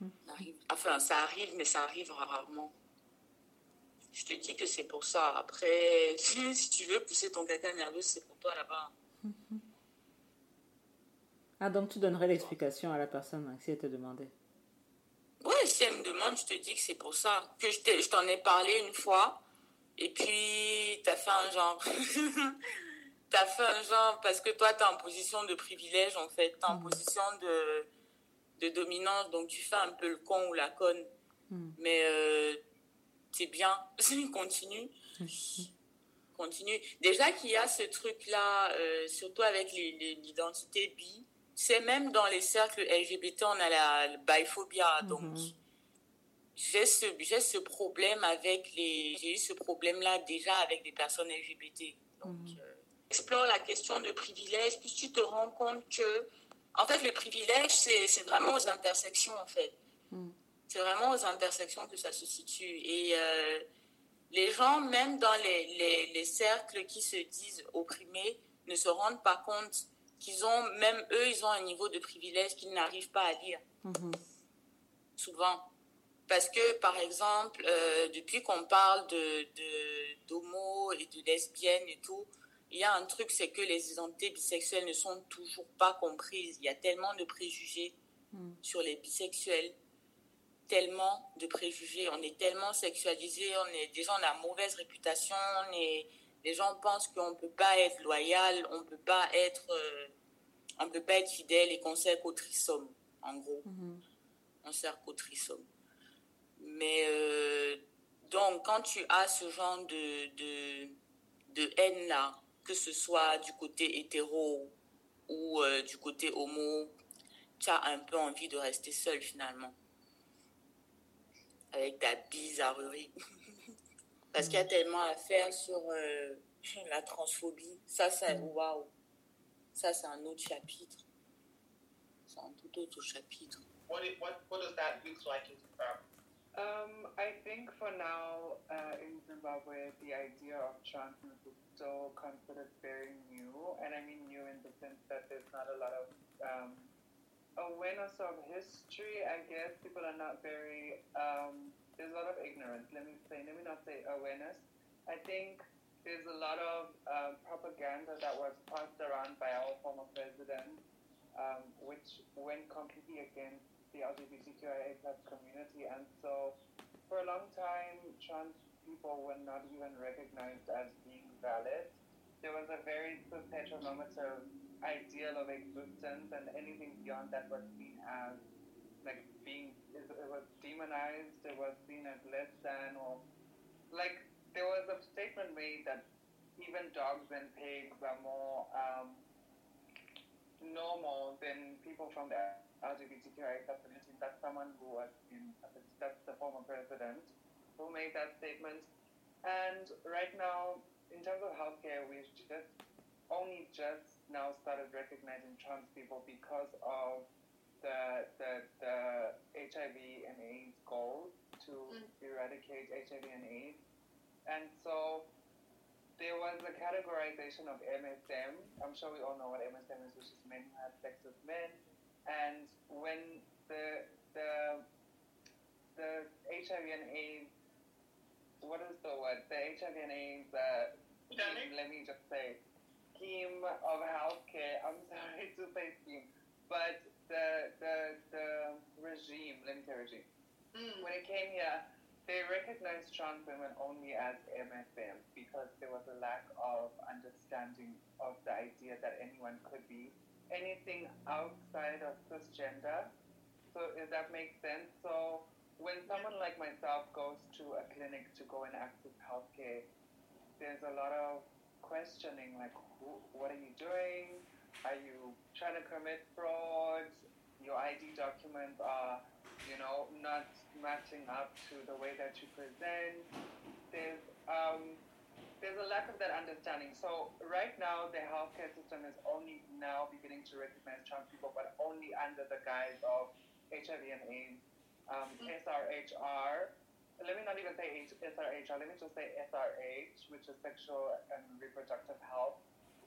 Ça arrive- Enfin, ça arrive, mais ça arrive rarement. Je te dis que c'est pour ça. Après, si tu veux pousser ton caca nerveux, c'est pour toi là-bas. Ah, donc tu donnerais l'explication à la personne hein, si elle te demandait. Ouais, si elle me demande, je te dis que c'est pour ça. Que je t'en ai parlé une fois, et puis t'as fait un genre. t'as fait un genre parce que toi, t'es en position de privilège, en fait. T'es en position de, de dominance, donc tu fais un peu le con ou la conne. Mais euh, c'est bien, continue. Continue. Déjà qu'il y a ce truc-là, euh, surtout avec l'identité bi, c'est même dans les cercles LGBT, on a la, la biphobie, donc j'ai ce, j'ai ce problème avec les. J'ai eu ce problème-là déjà avec des personnes LGBT. Donc, euh, explore la question de privilège, puis tu te rends compte que, en fait, le privilège, c'est c'est vraiment aux intersections, en fait. C'est vraiment aux intersections que ça se situe. Et euh, les gens, même dans les, les, les cercles qui se disent opprimés, ne se rendent pas compte qu'ils ont, même eux, ils ont un niveau de privilège qu'ils n'arrivent pas à lire souvent. Parce que, par exemple, euh, depuis qu'on parle de, de, d'homo et de lesbiennes et tout, il y a un truc, c'est que les identités bisexuelles ne sont toujours pas comprises. Il y a tellement de préjugés sur les bisexuels, tellement de préjugés. On est tellement sexualisés, on est, déjà on a mauvaise réputation, on est, les gens pensent qu'on ne peut pas être loyal, on ne peut pas être, euh, on peut pas être fidèle et qu'on sert qu'au trisomme, en gros on sert qu'au trisomme. Mais euh, donc, quand tu as ce genre de, de, de haine-là, que ce soit du côté hétéro ou euh, du côté homo, tu as un peu envie de rester seul finalement. Avec ta bizarrerie. Parce qu'il y a tellement à faire sur euh, la transphobie. Ça, c'est waouh. Ça, c'est un autre chapitre. C'est un tout autre chapitre. What, it, what, what does that look like in Zimbabwe? Um, I think for now uh, in Zimbabwe, the idea of transness is still considered very new, and I mean new in the sense that there's not a lot of um, awareness of history. I guess people are not very. Um, there's a lot of ignorance. Let me say. Let me not say awareness. I think there's a lot of um, propaganda that was passed around by our former president, um, which went completely against the LGBTQIA plus community. And so for a long time, trans people were not even recognized as being valid. There was a very cis of ideal of existence, and anything beyond that was seen as like being, it was demonized, it was seen as less than, or like there was a statement made that even dogs and pigs are more um, normal than people from the LGBTQI community. That's someone who was in, that's the former president who made that statement. And right now, in terms of healthcare, we've just only just now started recognizing trans people because of the, the, the HIV and AIDS goal to mm. eradicate HIV and AIDS. And so there was a categorization of MSM. I'm sure we all know what MSM is, which is men who have sex with men. And when the the the HIV and AIDS, what is the word? The HIV and AIDS. Uh, scheme, let me just say, scheme of healthcare. I'm sorry to say scheme, but the the the regime. Let me say regime. When it came here, they recognized trans women only as MSM because there was a lack of understanding of the idea that anyone could be anything outside of cisgender. So if that makes sense. So when someone like myself goes to a clinic to go and access healthcare, there's a lot of questioning like, who, what are you doing? Are you trying to commit fraud? Your ID documents are, you know, not matching up to the way that you present. There's um, there's a lack of that understanding. So right now, the healthcare system is only now beginning to recognize trans people, but only under the guise of HIV and AIDS, um, SRHR. Let me not even say H- SRHR. Let me just say SRH, which is sexual and reproductive health.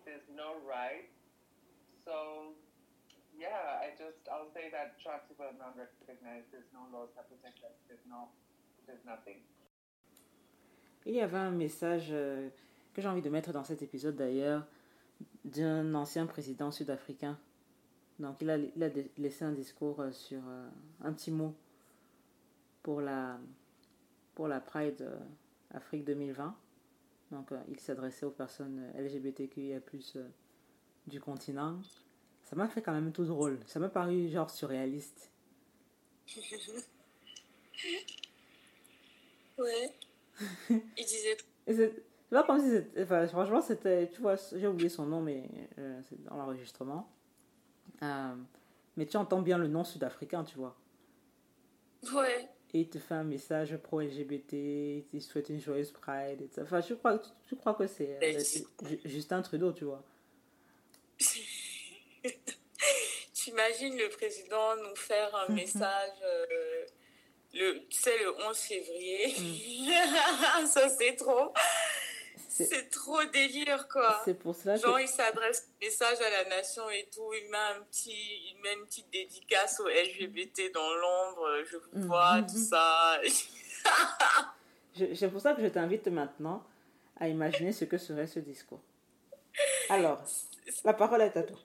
There's no right. So yeah, I just I'll say that trans people are not recognized. There's no laws that protect us. There's no, there's nothing. Il y avait un message euh, que j'ai envie de mettre dans cet épisode d'ailleurs d'un ancien président sud-africain. Donc il a, il a laissé un discours euh, sur euh, un petit mot pour la, pour la Pride euh, Afrique 2020. Donc euh, il s'adressait aux personnes LGBTQIA+ euh, du continent. Ça m'a fait quand même tout drôle. Ça m'a paru genre surréaliste. ouais. Il disait. C'est c'est pas comme si c'était. Enfin, franchement, c'était. Tu vois, j'ai oublié son nom, mais euh, c'est dans l'enregistrement. Euh, mais tu entends bien le nom sud-africain, tu vois. Ouais. Et il te fait un message pro-LGBT, il te souhaite une joyeuse Pride. Et. Enfin, je crois, je crois que c'est euh, Justin Trudeau, tu vois. T'imagines le président nous faire un message euh, le, tu sais, le 11 février. Ça, c'est trop. C'est trop délire, quoi. C'est pour cela Genre, que. il s'adresse un message à la nation et tout. Il met, un petit, il met une petite dédicace aux LGBT dans l'ombre. Je vous vois, tout ça. C'est pour ça que je t'invite maintenant à imaginer ce que serait ce discours. Alors, la parole est à toi.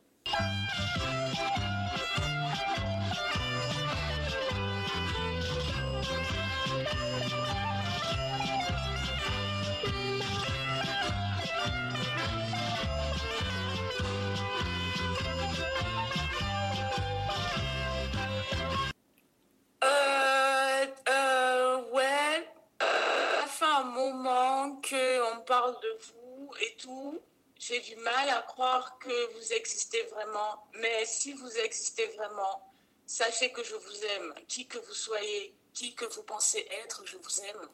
De vous et tout. J'ai du mal à croire que vous existez vraiment. Mais si vous existez vraiment, sachez que je vous aime. Qui que vous soyez, qui que vous pensez être, je vous aime.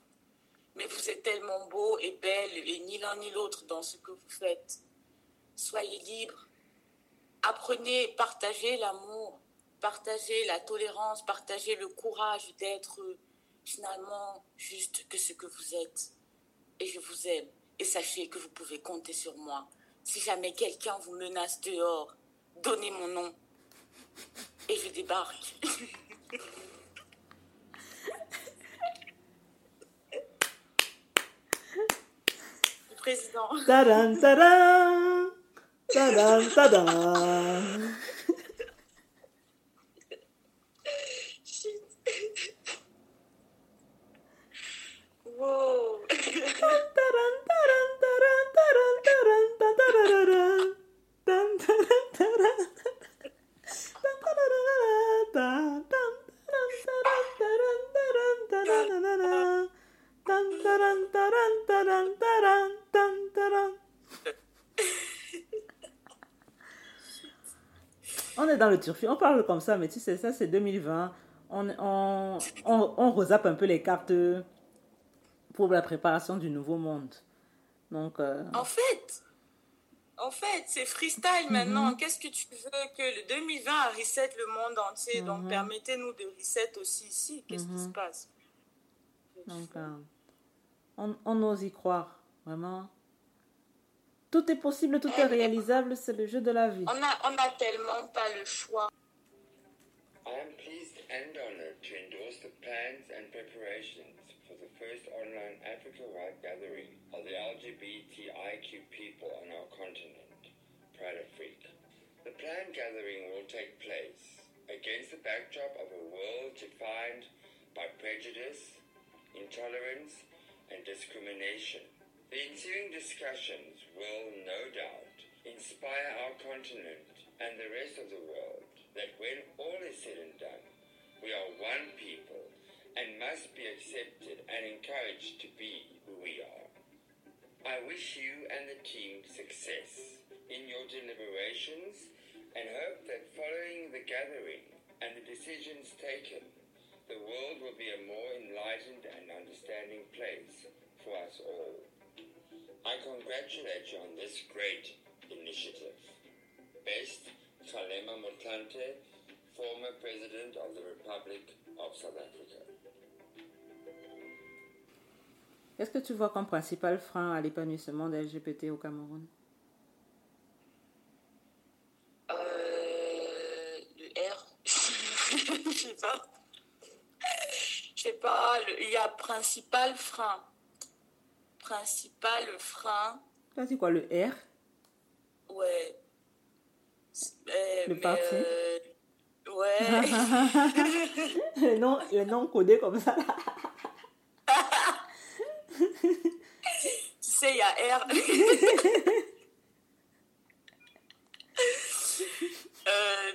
Mais vous êtes tellement beau et belle et ni l'un ni l'autre dans ce que vous faites. Soyez libres. Apprenez partagez l'amour, partagez la tolérance, partagez le courage d'être finalement juste que ce que vous êtes. Et je vous aime. Et sachez que vous pouvez compter sur moi. Si jamais quelqu'un vous menace dehors, donnez mon nom. Et je débarque. Le président. Tadam, tadam, tadam, tadam. On est dans le turfu, on parle comme ça, mais tu sais, ça c'est 2020. On, on, on, on rezappe un peu les cartes pour la préparation du nouveau monde. Donc, euh, En fait, en fait, c'est freestyle maintenant. Qu'est-ce que tu veux que le 2020 reset le monde entier? Donc Mhm. permettez-nous de reset aussi ici. Qu'est-ce qui se Mhm. passe? Donc euh, on, on ose y croire, vraiment. Tout est possible, tout est réalisable, c'est le jeu de la vie. On a, on a tellement pas le choix. I am pleased and honored to endorse the plans and preparations first online Africa-wide gathering of the LGBTIQ people on our continent, Pride Afrique. The planned gathering will take place against the backdrop of a world defined by prejudice, intolerance, and discrimination. The ensuing discussions will, no doubt, inspire our continent and the rest of the world that when all is said and done, we are one people and must be accepted and encouraged to be who we are. I wish you and the team success in your deliberations and hope that following the gathering and the decisions taken, the world will be a more enlightened and understanding place for us all. I congratulate you on this great initiative. Best, Kgalema Motlanthe, former President of the Republic of South Africa. Qu'est-ce que tu vois comme principal frein à l'épanouissement des LGBT au Cameroun? Euh, le R. Je sais pas. Je sais pas. le- Il y a principal frein. Principal frein. T'as dit quoi, le R? Ouais. Euh, Le mais, parti? euh, ouais. le, nom, le nom codé comme ça. tu sais, il y a R. euh,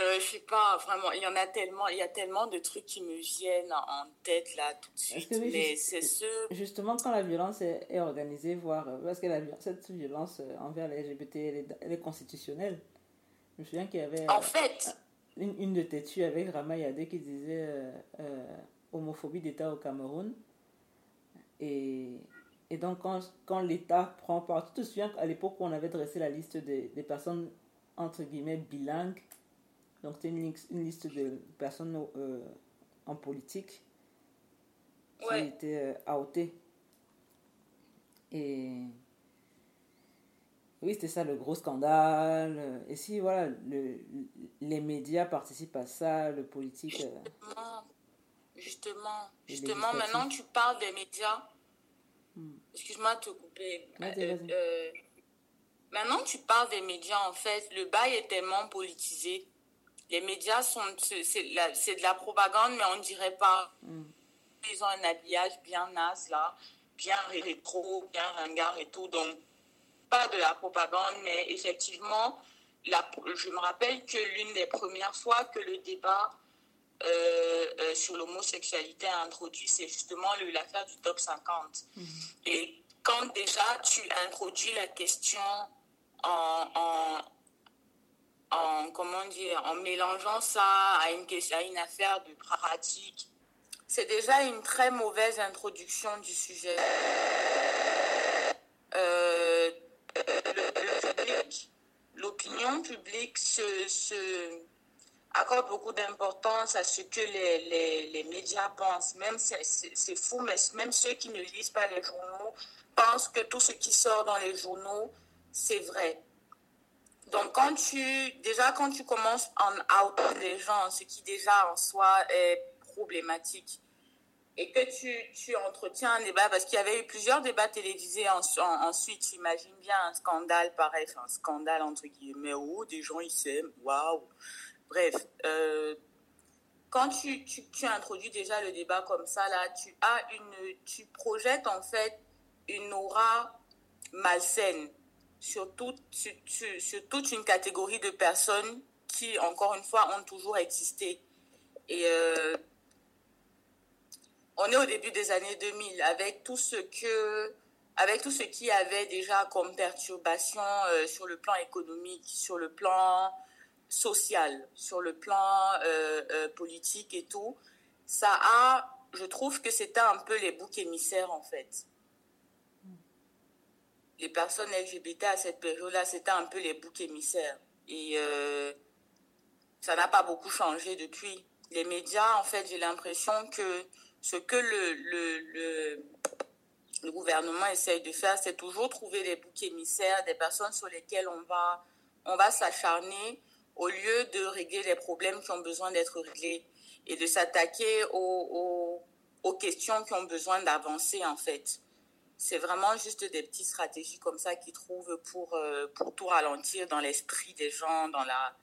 euh, je sais pas, vraiment, il y en a tellement, il y a tellement de trucs qui me viennent en tête là tout de suite. oui, mais c'est ce. Justement, quand la violence est, est organisée, voire. euh, Parce que la, cette violence euh, envers les LGBT, elle est, elle est constitutionnelle. Je me souviens qu'il y avait. En euh, fait, Une, une de tes tues avec Rama Yadé qui disait euh, homophobie d'État au Cameroun. Et, et donc, quand, quand l'État prend part. Tu te souviens qu'à l'époque on avait dressé la liste des, des personnes, entre guillemets, bilingues. Donc, c'était une, liste de personnes euh, en politique qui Ouais. étaient euh, outées. Et. Oui, c'était ça le gros scandale. Et si, voilà, le, les médias participent à ça, le politique. euh, justement, justement, maintenant tu parles des médias. Hmm. Excuse-moi de te couper. Vas-y, Euh, vas-y. euh, maintenant tu parles des médias, en fait, le bail est tellement politisé. Les médias sont, c'est c'est la- c'est de la propagande, mais on dirait pas. hmm. Ils ont un habillage bien naze là, bien rétro, bien ringard et tout. Donc, pas de la propagande, mais effectivement, la, je me rappelle que l'une des premières fois que le débat sur l'homosexualité a introduit, c'est justement l'affaire du top 50. Et quand déjà tu introduis la question en, en, en comment dire, en mélangeant ça à une, question, à une affaire de pratique, c'est déjà une très mauvaise introduction du sujet. Euh, l'opinion publique se, se accorde beaucoup d'importance à ce que les, les, les médias pensent. Même c'est- fou, mais même ceux qui ne lisent pas les journaux pensent que tout ce qui sort dans les journaux, c'est vrai. Donc quand tu déjà quand tu commences en out les gens, ce qui déjà en soi est problématique, et que tu, tu entretiens un débat, parce qu'il y avait eu plusieurs débats télévisés en- en- ensuite, j'imagine bien un scandale pareil, un scandale entre guillemets, où des gens ils s'aiment, waouh. Bref, euh, quand tu, tu, tu introduis déjà le débat comme ça, là, tu as une, tu projettes en fait une aura malsaine sur, toute- sur, toute une catégorie de personnes qui, encore une fois, ont toujours existé. Et euh, on est au début des années 2000 avec tout ce que avec tout ce qu'il y avait déjà comme perturbation euh, sur le plan économique, sur le plan social, sur le plan euh, euh, politique et tout, ça a, je trouve que c'était un peu les boucs émissaires en fait. Les personnes LGBT à cette période-là, c'était un peu les boucs émissaires. Et euh, ça n'a pas beaucoup changé depuis. Les médias, en fait, j'ai l'impression que ce que le, le, le, gouvernement essaye de faire, c'est toujours trouver des boucs émissaires, des personnes sur lesquelles on va, on va s'acharner au lieu de régler les problèmes qui ont besoin d'être réglés et de s'attaquer aux, aux, questions qui ont besoin d'avancer, en fait. C'est vraiment juste des petites stratégies comme ça qu'ils trouvent pour, euh, pour tout ralentir dans l'esprit des gens, dans la,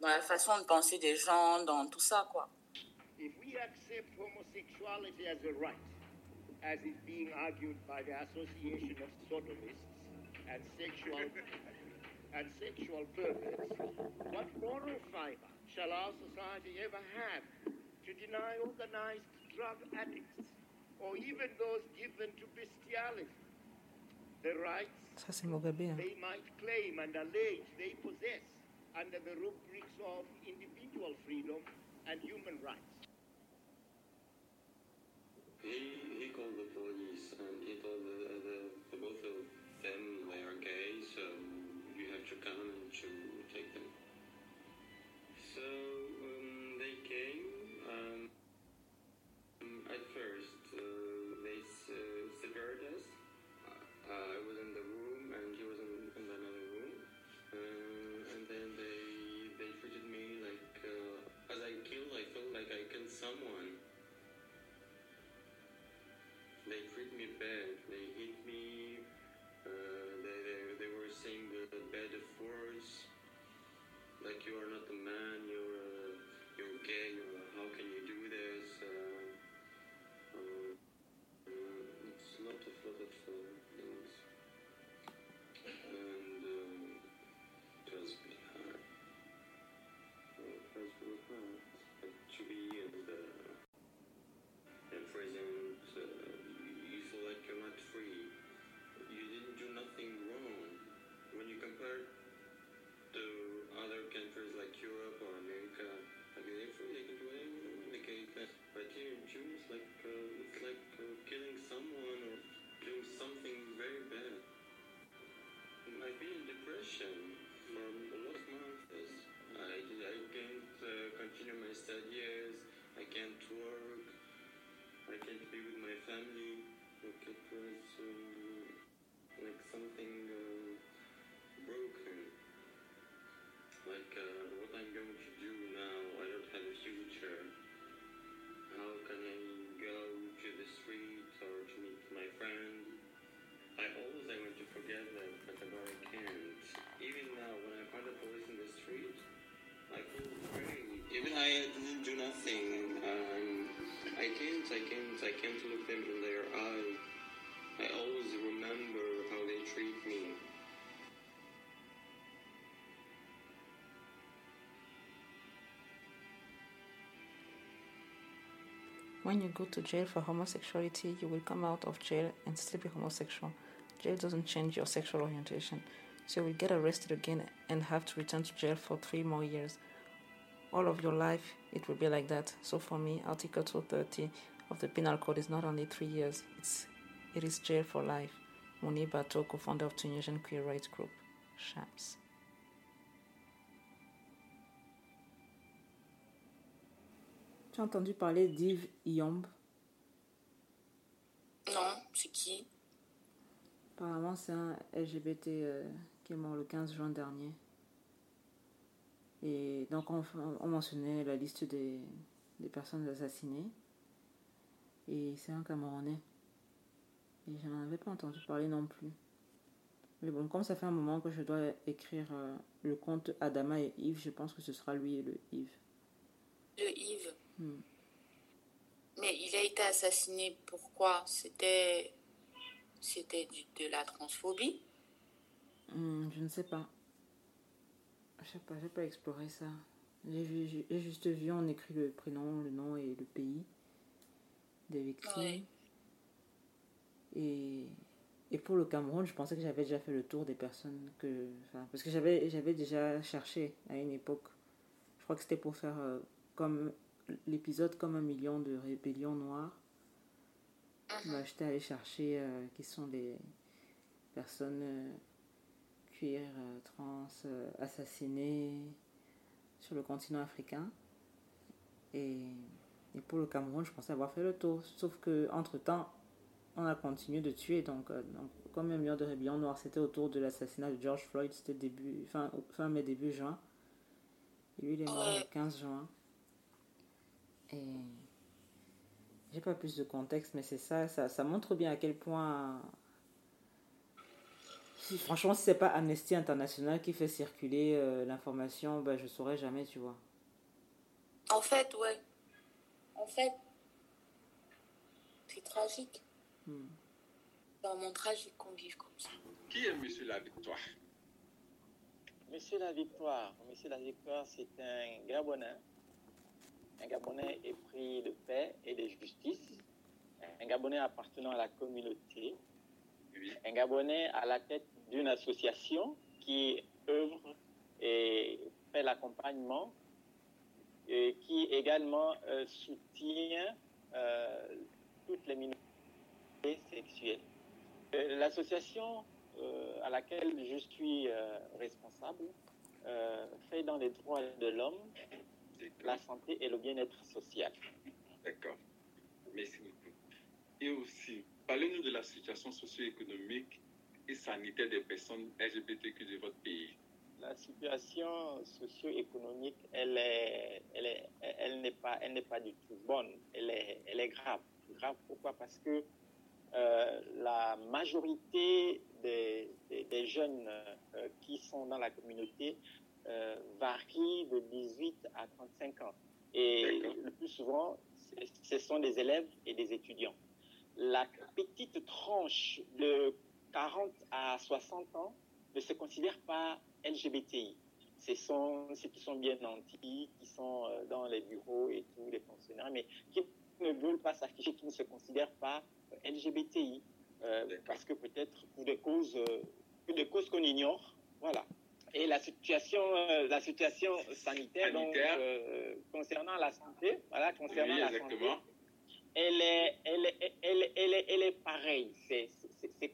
dans la façon de penser des gens, dans tout ça, quoi. If we accept homosexuality as a right, as is being argued by the Association of Sodomists and sexual perverts, what moral fiber shall our society ever have to deny organized drug addicts, or even those given to bestiality. The rights Ça, c'est Mugabe. hein. they might claim and allege they possess under the rubrics of individual freedom and human rights. He, he called the police and he told the, the, the both of them they are gay, so you have to come and to take them. So um, they came. Um, at first, uh, they s- separated us. Uh, I was in the room and he was in, in another room. Uh, and then they they treated me like uh, as I killed. I felt like I killed someone. They treat me bad. I can't, look them in their eye. I always remember how they treat me. When you go to jail for homosexuality, you will come out of jail and still be homosexual. Jail doesn't change your sexual orientation. So you will get arrested again and have to return to jail for three more years. All of your life, it will be like that. So for me, Article 230 of the Penal Code is not only three years, it's, it is jail for life. Moni Bato, co-founder of Tunisian Queer Rights Group, SHAPS. Tu as entendu parler d'Yves Yomb Non, c'est qui? Apparemment, c'est un LGBT euh, qui est mort le 15 juin dernier. Et donc, on, on mentionnait la liste des, des personnes assassinées. Et c'est un Camerounais. Et je n'en avais pas entendu parler non plus. Mais bon, comme ça fait un moment que je dois écrire euh, le compte Adama et Yves, je pense que ce sera lui et le Yves. Le Yves. Hmm. Mais il a été assassiné pourquoi? C'était c'était de la transphobie? Hmm, je ne sais pas. Je sais pas, j'ai pas exploré ça. J'ai juste vu, on écrit le prénom, le nom et le pays des victimes. Ouais. Et, et pour le Cameroun, je pensais que j'avais déjà fait le tour des personnes que. enfin, parce que j'avais j'avais déjà cherché à une époque. Je crois que c'était pour faire euh, comme l'épisode comme un million de rébellions noires. Bah, J'étais allée chercher euh, qui sont les personnes euh, cuir, euh, trans, assassinées sur le continent africain. Et, et pour le Cameroun, je pensais avoir fait le tour. Sauf que entre temps, on a continué de tuer. Donc, euh, comme un million de rébellions noirs, c'était autour de l'assassinat de George Floyd, c'était début, fin, fin mai, début juin. Et lui, il est mort le 15 juin. Et j'ai pas plus de contexte, mais c'est ça, ça, montre bien à quel point. Franchement, si c'est pas Amnesty International qui fait circuler euh, l'information, ben, je saurais jamais, tu vois. En fait, ouais. En fait, c'est tragique. Hmm. C'est vraiment tragique qu'on vive comme ça. Qui est Monsieur la Victoire? Monsieur la Victoire, Monsieur la Victoire, c'est un Gabonais un Gabonais épris de paix et de justice, un Gabonais appartenant à la communauté, un Gabonais à la tête d'une association qui œuvre et fait l'accompagnement et qui également euh, soutient euh, toutes les minorités sexuelles. Euh, L'association à laquelle je suis responsable fait dans les droits de l'homme, la santé et le bien-être social. D'accord. Merci beaucoup. Et aussi, parlez-nous de la situation socio-économique et sanitaire des personnes LGBTQ de votre pays. La situation socio-économique, elle est, elle est, elle n'est pas, elle n'est pas du tout bonne. Elle est, elle est grave. Grave pourquoi? Parce que euh, la majorité des, des- des jeunes euh, qui sont dans la communauté euh, varient de 18 à 35 ans. Et le plus souvent, ce sont des élèves et des étudiants. La petite tranche de 40 à 60 ans ne se considère pas LGBTI. Ce sont ceux qui sont bien nantis, qui sont euh, dans les bureaux et tout, les fonctionnaires, mais qui ne veulent pas s'afficher, qui ne se considèrent pas euh, LGBTI, euh, parce que peut-être pour des causes, pour des causes qu'on ignore, voilà. Et la situation, euh, la situation sanitaire, donc, euh, concernant la santé, voilà, concernant Oui, la santé, elle est, elle est, elle est, elle est, elle est pareille. C'est,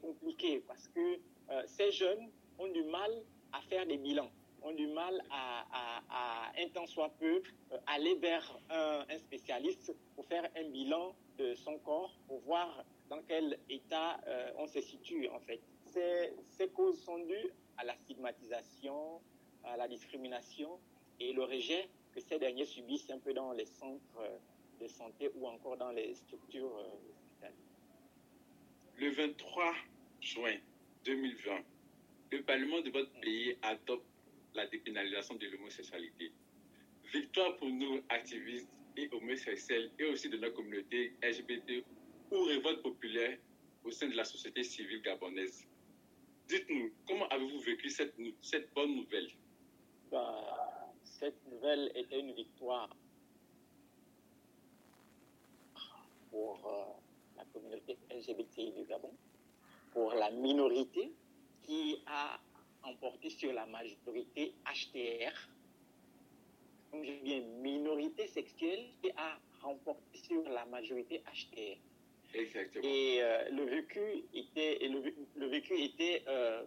compliqué parce que ces jeunes ont du mal à faire des bilans, ont du mal à, à, à un temps soit peu, euh, aller vers un, un spécialiste pour faire un bilan de son corps, pour voir dans quel état euh, on se situe en fait. Ces, ces causes sont dues à la stigmatisation, à la discrimination et le rejet que ces derniers subissent un peu dans les centres euh, de santé ou encore dans les structures hospitalières. Le 23 juin 2020, le Parlement de votre pays adopte la dépénalisation de l'homosexualité. Victoire pour nous, activistes et homosexuels, et aussi de notre communauté LGBT ou révolte populaire au sein de la société civile gabonaise. Dites-nous, comment avez-vous vécu cette, cette bonne nouvelle? Bah, cette nouvelle était une victoire pour euh, la communauté LGBTI du Gabon, pour la minorité qui a emporté sur la majorité HTR, je dis bien minorité sexuelle qui a remporté sur la majorité HTR. Exactement. Et euh, le vécu était, et le, vé- le vécu était euh,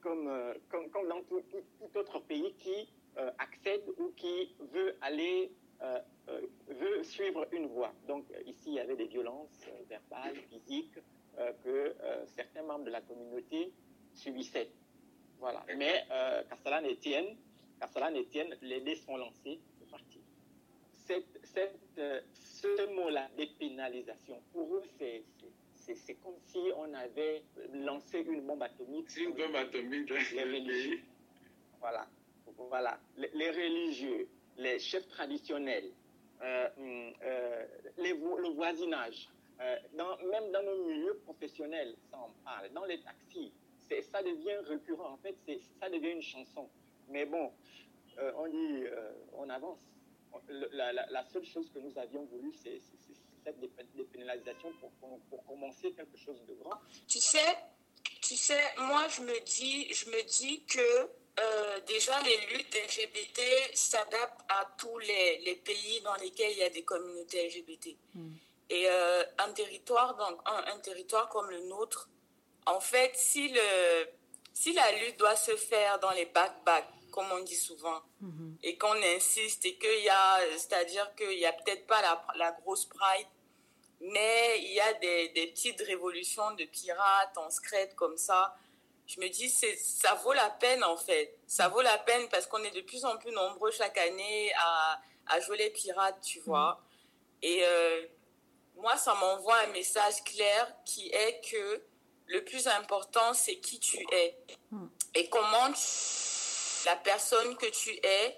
comme, euh, comme, comme dans tout, tout- tout autre pays qui accède ou qui veut aller, veut suivre une voie. Donc ici, il y avait des violences verbales, physiques, que certains membres de la communauté subissaient. Voilà. Mais euh, qu'à cela ne tienne, les dés sont lancés, c'est parti cette, cette, euh, ce mot-là, dépénalisation, pour eux, c'est, c'est- comme si on avait lancé une bombe atomique. C'est une bombe atomique les le religieux. Voilà. Voilà. Les, les religieux, les chefs traditionnels, euh, euh, les vo- le voisinage, dans, même dans nos milieux professionnels, ça en parle, dans les taxis, ça devient récurrent. En fait, c'est, ça devient une chanson. Mais bon, euh, on dit, euh, on avance. La, la- la seule chose que nous avions voulu, c'est, c'est- c'est cette dépé- dépénalisation pour, pour, pour commencer quelque chose de grand. Tu sais, tu sais, moi je me dis, je me dis que euh, déjà les luttes LGBT s'adaptent à tous les, les pays dans lesquels il y a des communautés LGBT. Et euh, un territoire, donc un, un territoire comme le nôtre, en fait, si le, si la lutte doit se faire dans les back-back, comme on dit souvent, et qu'on insiste et qu'il y a, c'est-à-dire qu'il n'y a peut-être pas la, la grosse pride, mais il y a des, des petites révolutions de pirates en secrète comme ça. Je me dis, c'est, ça vaut la peine en fait. Ça vaut la peine parce qu'on est de plus en plus nombreux chaque année à, à jouer les pirates, tu vois. Et euh, moi, ça m'envoie un message clair qui est que le plus important, c'est qui tu es et comment tu- la personne que tu es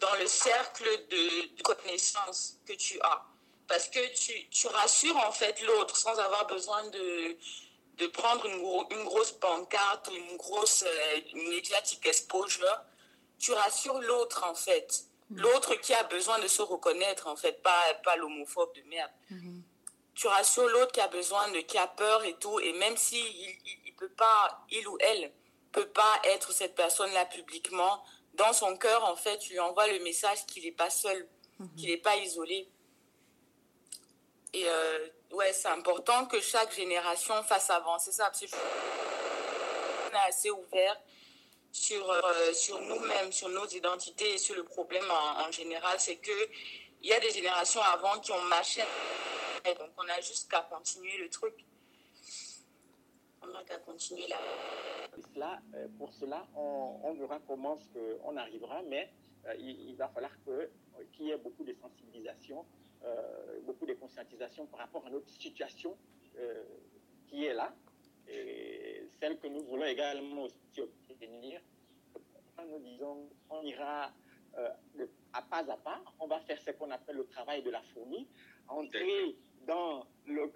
dans le cercle de, de connaissances que tu as. Parce que tu, tu rassures en fait l'autre sans avoir besoin de, de prendre une, gros- une grosse pancarte ou une grosse euh, médiatique exposure. Tu rassures l'autre en fait. L'autre qui a besoin de se reconnaître, en fait, pas, pas l'homophobe de merde. Tu rassures l'autre qui a besoin de, qui a peur et tout, et même si il, il, il peut pas, il ou elle peut pas être cette personne-là publiquement, dans son cœur, en fait, tu lui envoies le message qu'il n'est pas seul, qu'il n'est pas isolé. Et euh, ouais, c'est important que chaque génération fasse avancer ça, parce que on est assez ouvert sur, euh, sur nous-mêmes, sur nos identités et sur le problème en, en général, c'est que il y a des générations avant qui ont marché, donc on a juste qu'à continuer le truc. On a qu'à continuer là. Et cela, euh, pour cela, on, on verra comment que on arrivera, mais euh, il, il va falloir que, qu'il y ait beaucoup de sensibilisation, euh, beaucoup de conscientisation par rapport à notre situation euh, qui est là, et celle que nous voulons également aussi obtenir. Nous disons, on ira euh, de- à pas à pas, on va faire ce qu'on appelle le travail de la fourmi, entrer dans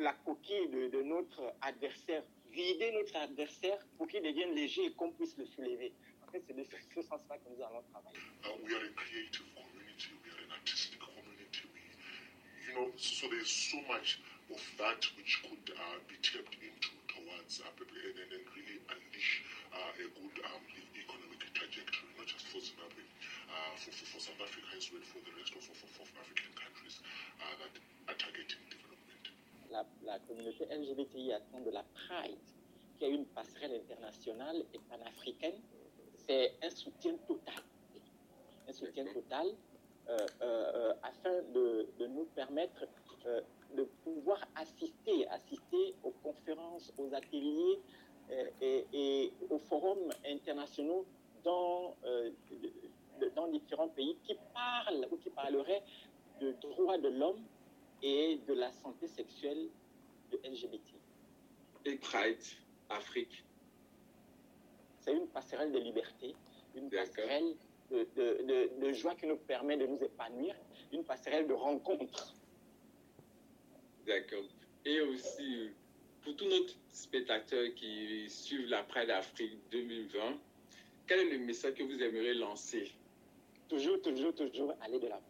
la coquille de, notre adversaire, vider notre adversaire pour qu'il devienne léger et qu'on puisse le soulever. C'est de ce, sens-là que nous allons travailler. We are a creative community. We are an artistic community. We, you know, so there's so much of that which could uh, be tapped into towards uh, and, Zimbabwe, uh, for, for, for South Africa as well, for the rest of, African countries uh. La, la communauté LGBTI attend de la Pride, qui est une passerelle internationale et panafricaine. C'est un soutien total. Un soutien total euh, euh, euh, afin de, de nous permettre euh, de pouvoir assister, assister aux conférences, aux ateliers et, et aux forums internationaux dans, dans différents pays qui parlent ou qui parleraient de droits de l'homme et de la santé sexuelle de LGBT. Et Pride, Afrique. C'est une passerelle de liberté, une passerelle de, de- de- de joie qui nous permet de nous épanouir, une passerelle de rencontre. D'accord. Et aussi, pour tous nos spectateurs qui suivent la Pride Afrique 2020, quel est le message que vous aimeriez lancer? Toujours, toujours, toujours aller de l'avant.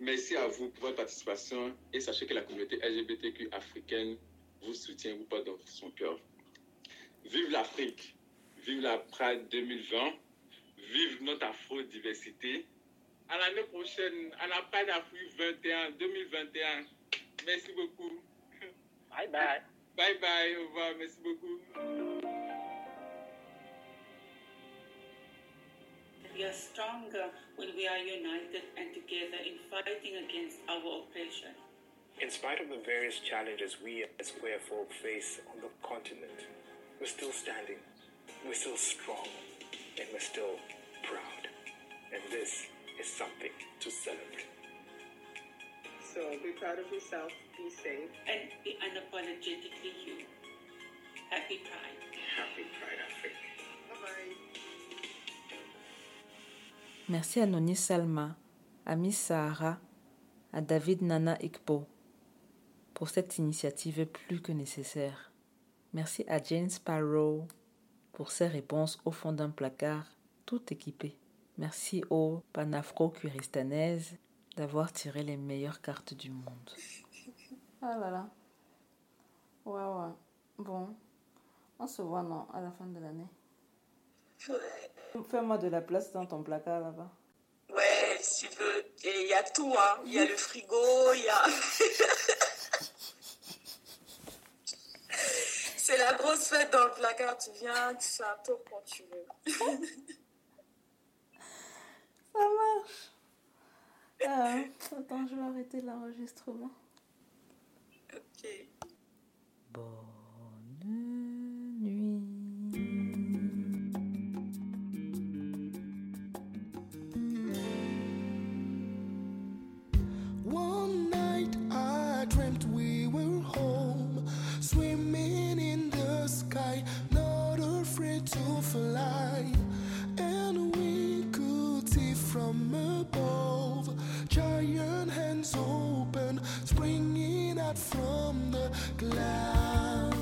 Merci à vous pour votre participation et sachez que la communauté LGBTQ africaine vous soutient, vous porte dans son cœur. Vive l'Afrique, vive la Pride 2020, vive notre afro-diversité. À l'année prochaine, à la Pride Afrique 21, 2021. Merci beaucoup. Bye bye. Bye bye, au revoir, merci beaucoup. We are stronger when we are united and together in fighting against our oppression. In spite of the various challenges we as queer folk face on the continent, we're still standing, we're still strong, and we're still proud. And this is something to celebrate. So be proud of yourself, be safe. And be unapologetically you. Happy Pride. Happy Pride Africa. Bye bye. Merci à Noni Salma, à Miss Sahara, à David Nana Ikpo pour cette initiative plus que nécessaire. Merci à Jane Sparrow pour ses réponses au fond d'un placard tout équipé. Merci aux panafro-curistanaises d'avoir tiré les meilleures cartes du monde. Ah là là. Ouais, ouais. Bon. On se voit, non, à la fin de l'année. Fais-moi de la place dans ton placard là-bas. Ouais, si tu veux. Et il y a tout, hein. Il y a le frigo, il y a. C'est la grosse fête dans le placard. Tu viens, tu fais un tour quand tu veux. Ça marche. Ah, attends, je vais arrêter l'enregistrement. ok. One dreamt we were home, swimming in the sky, not afraid to fly. And we could see from above, giant hands open, springing out from the clouds.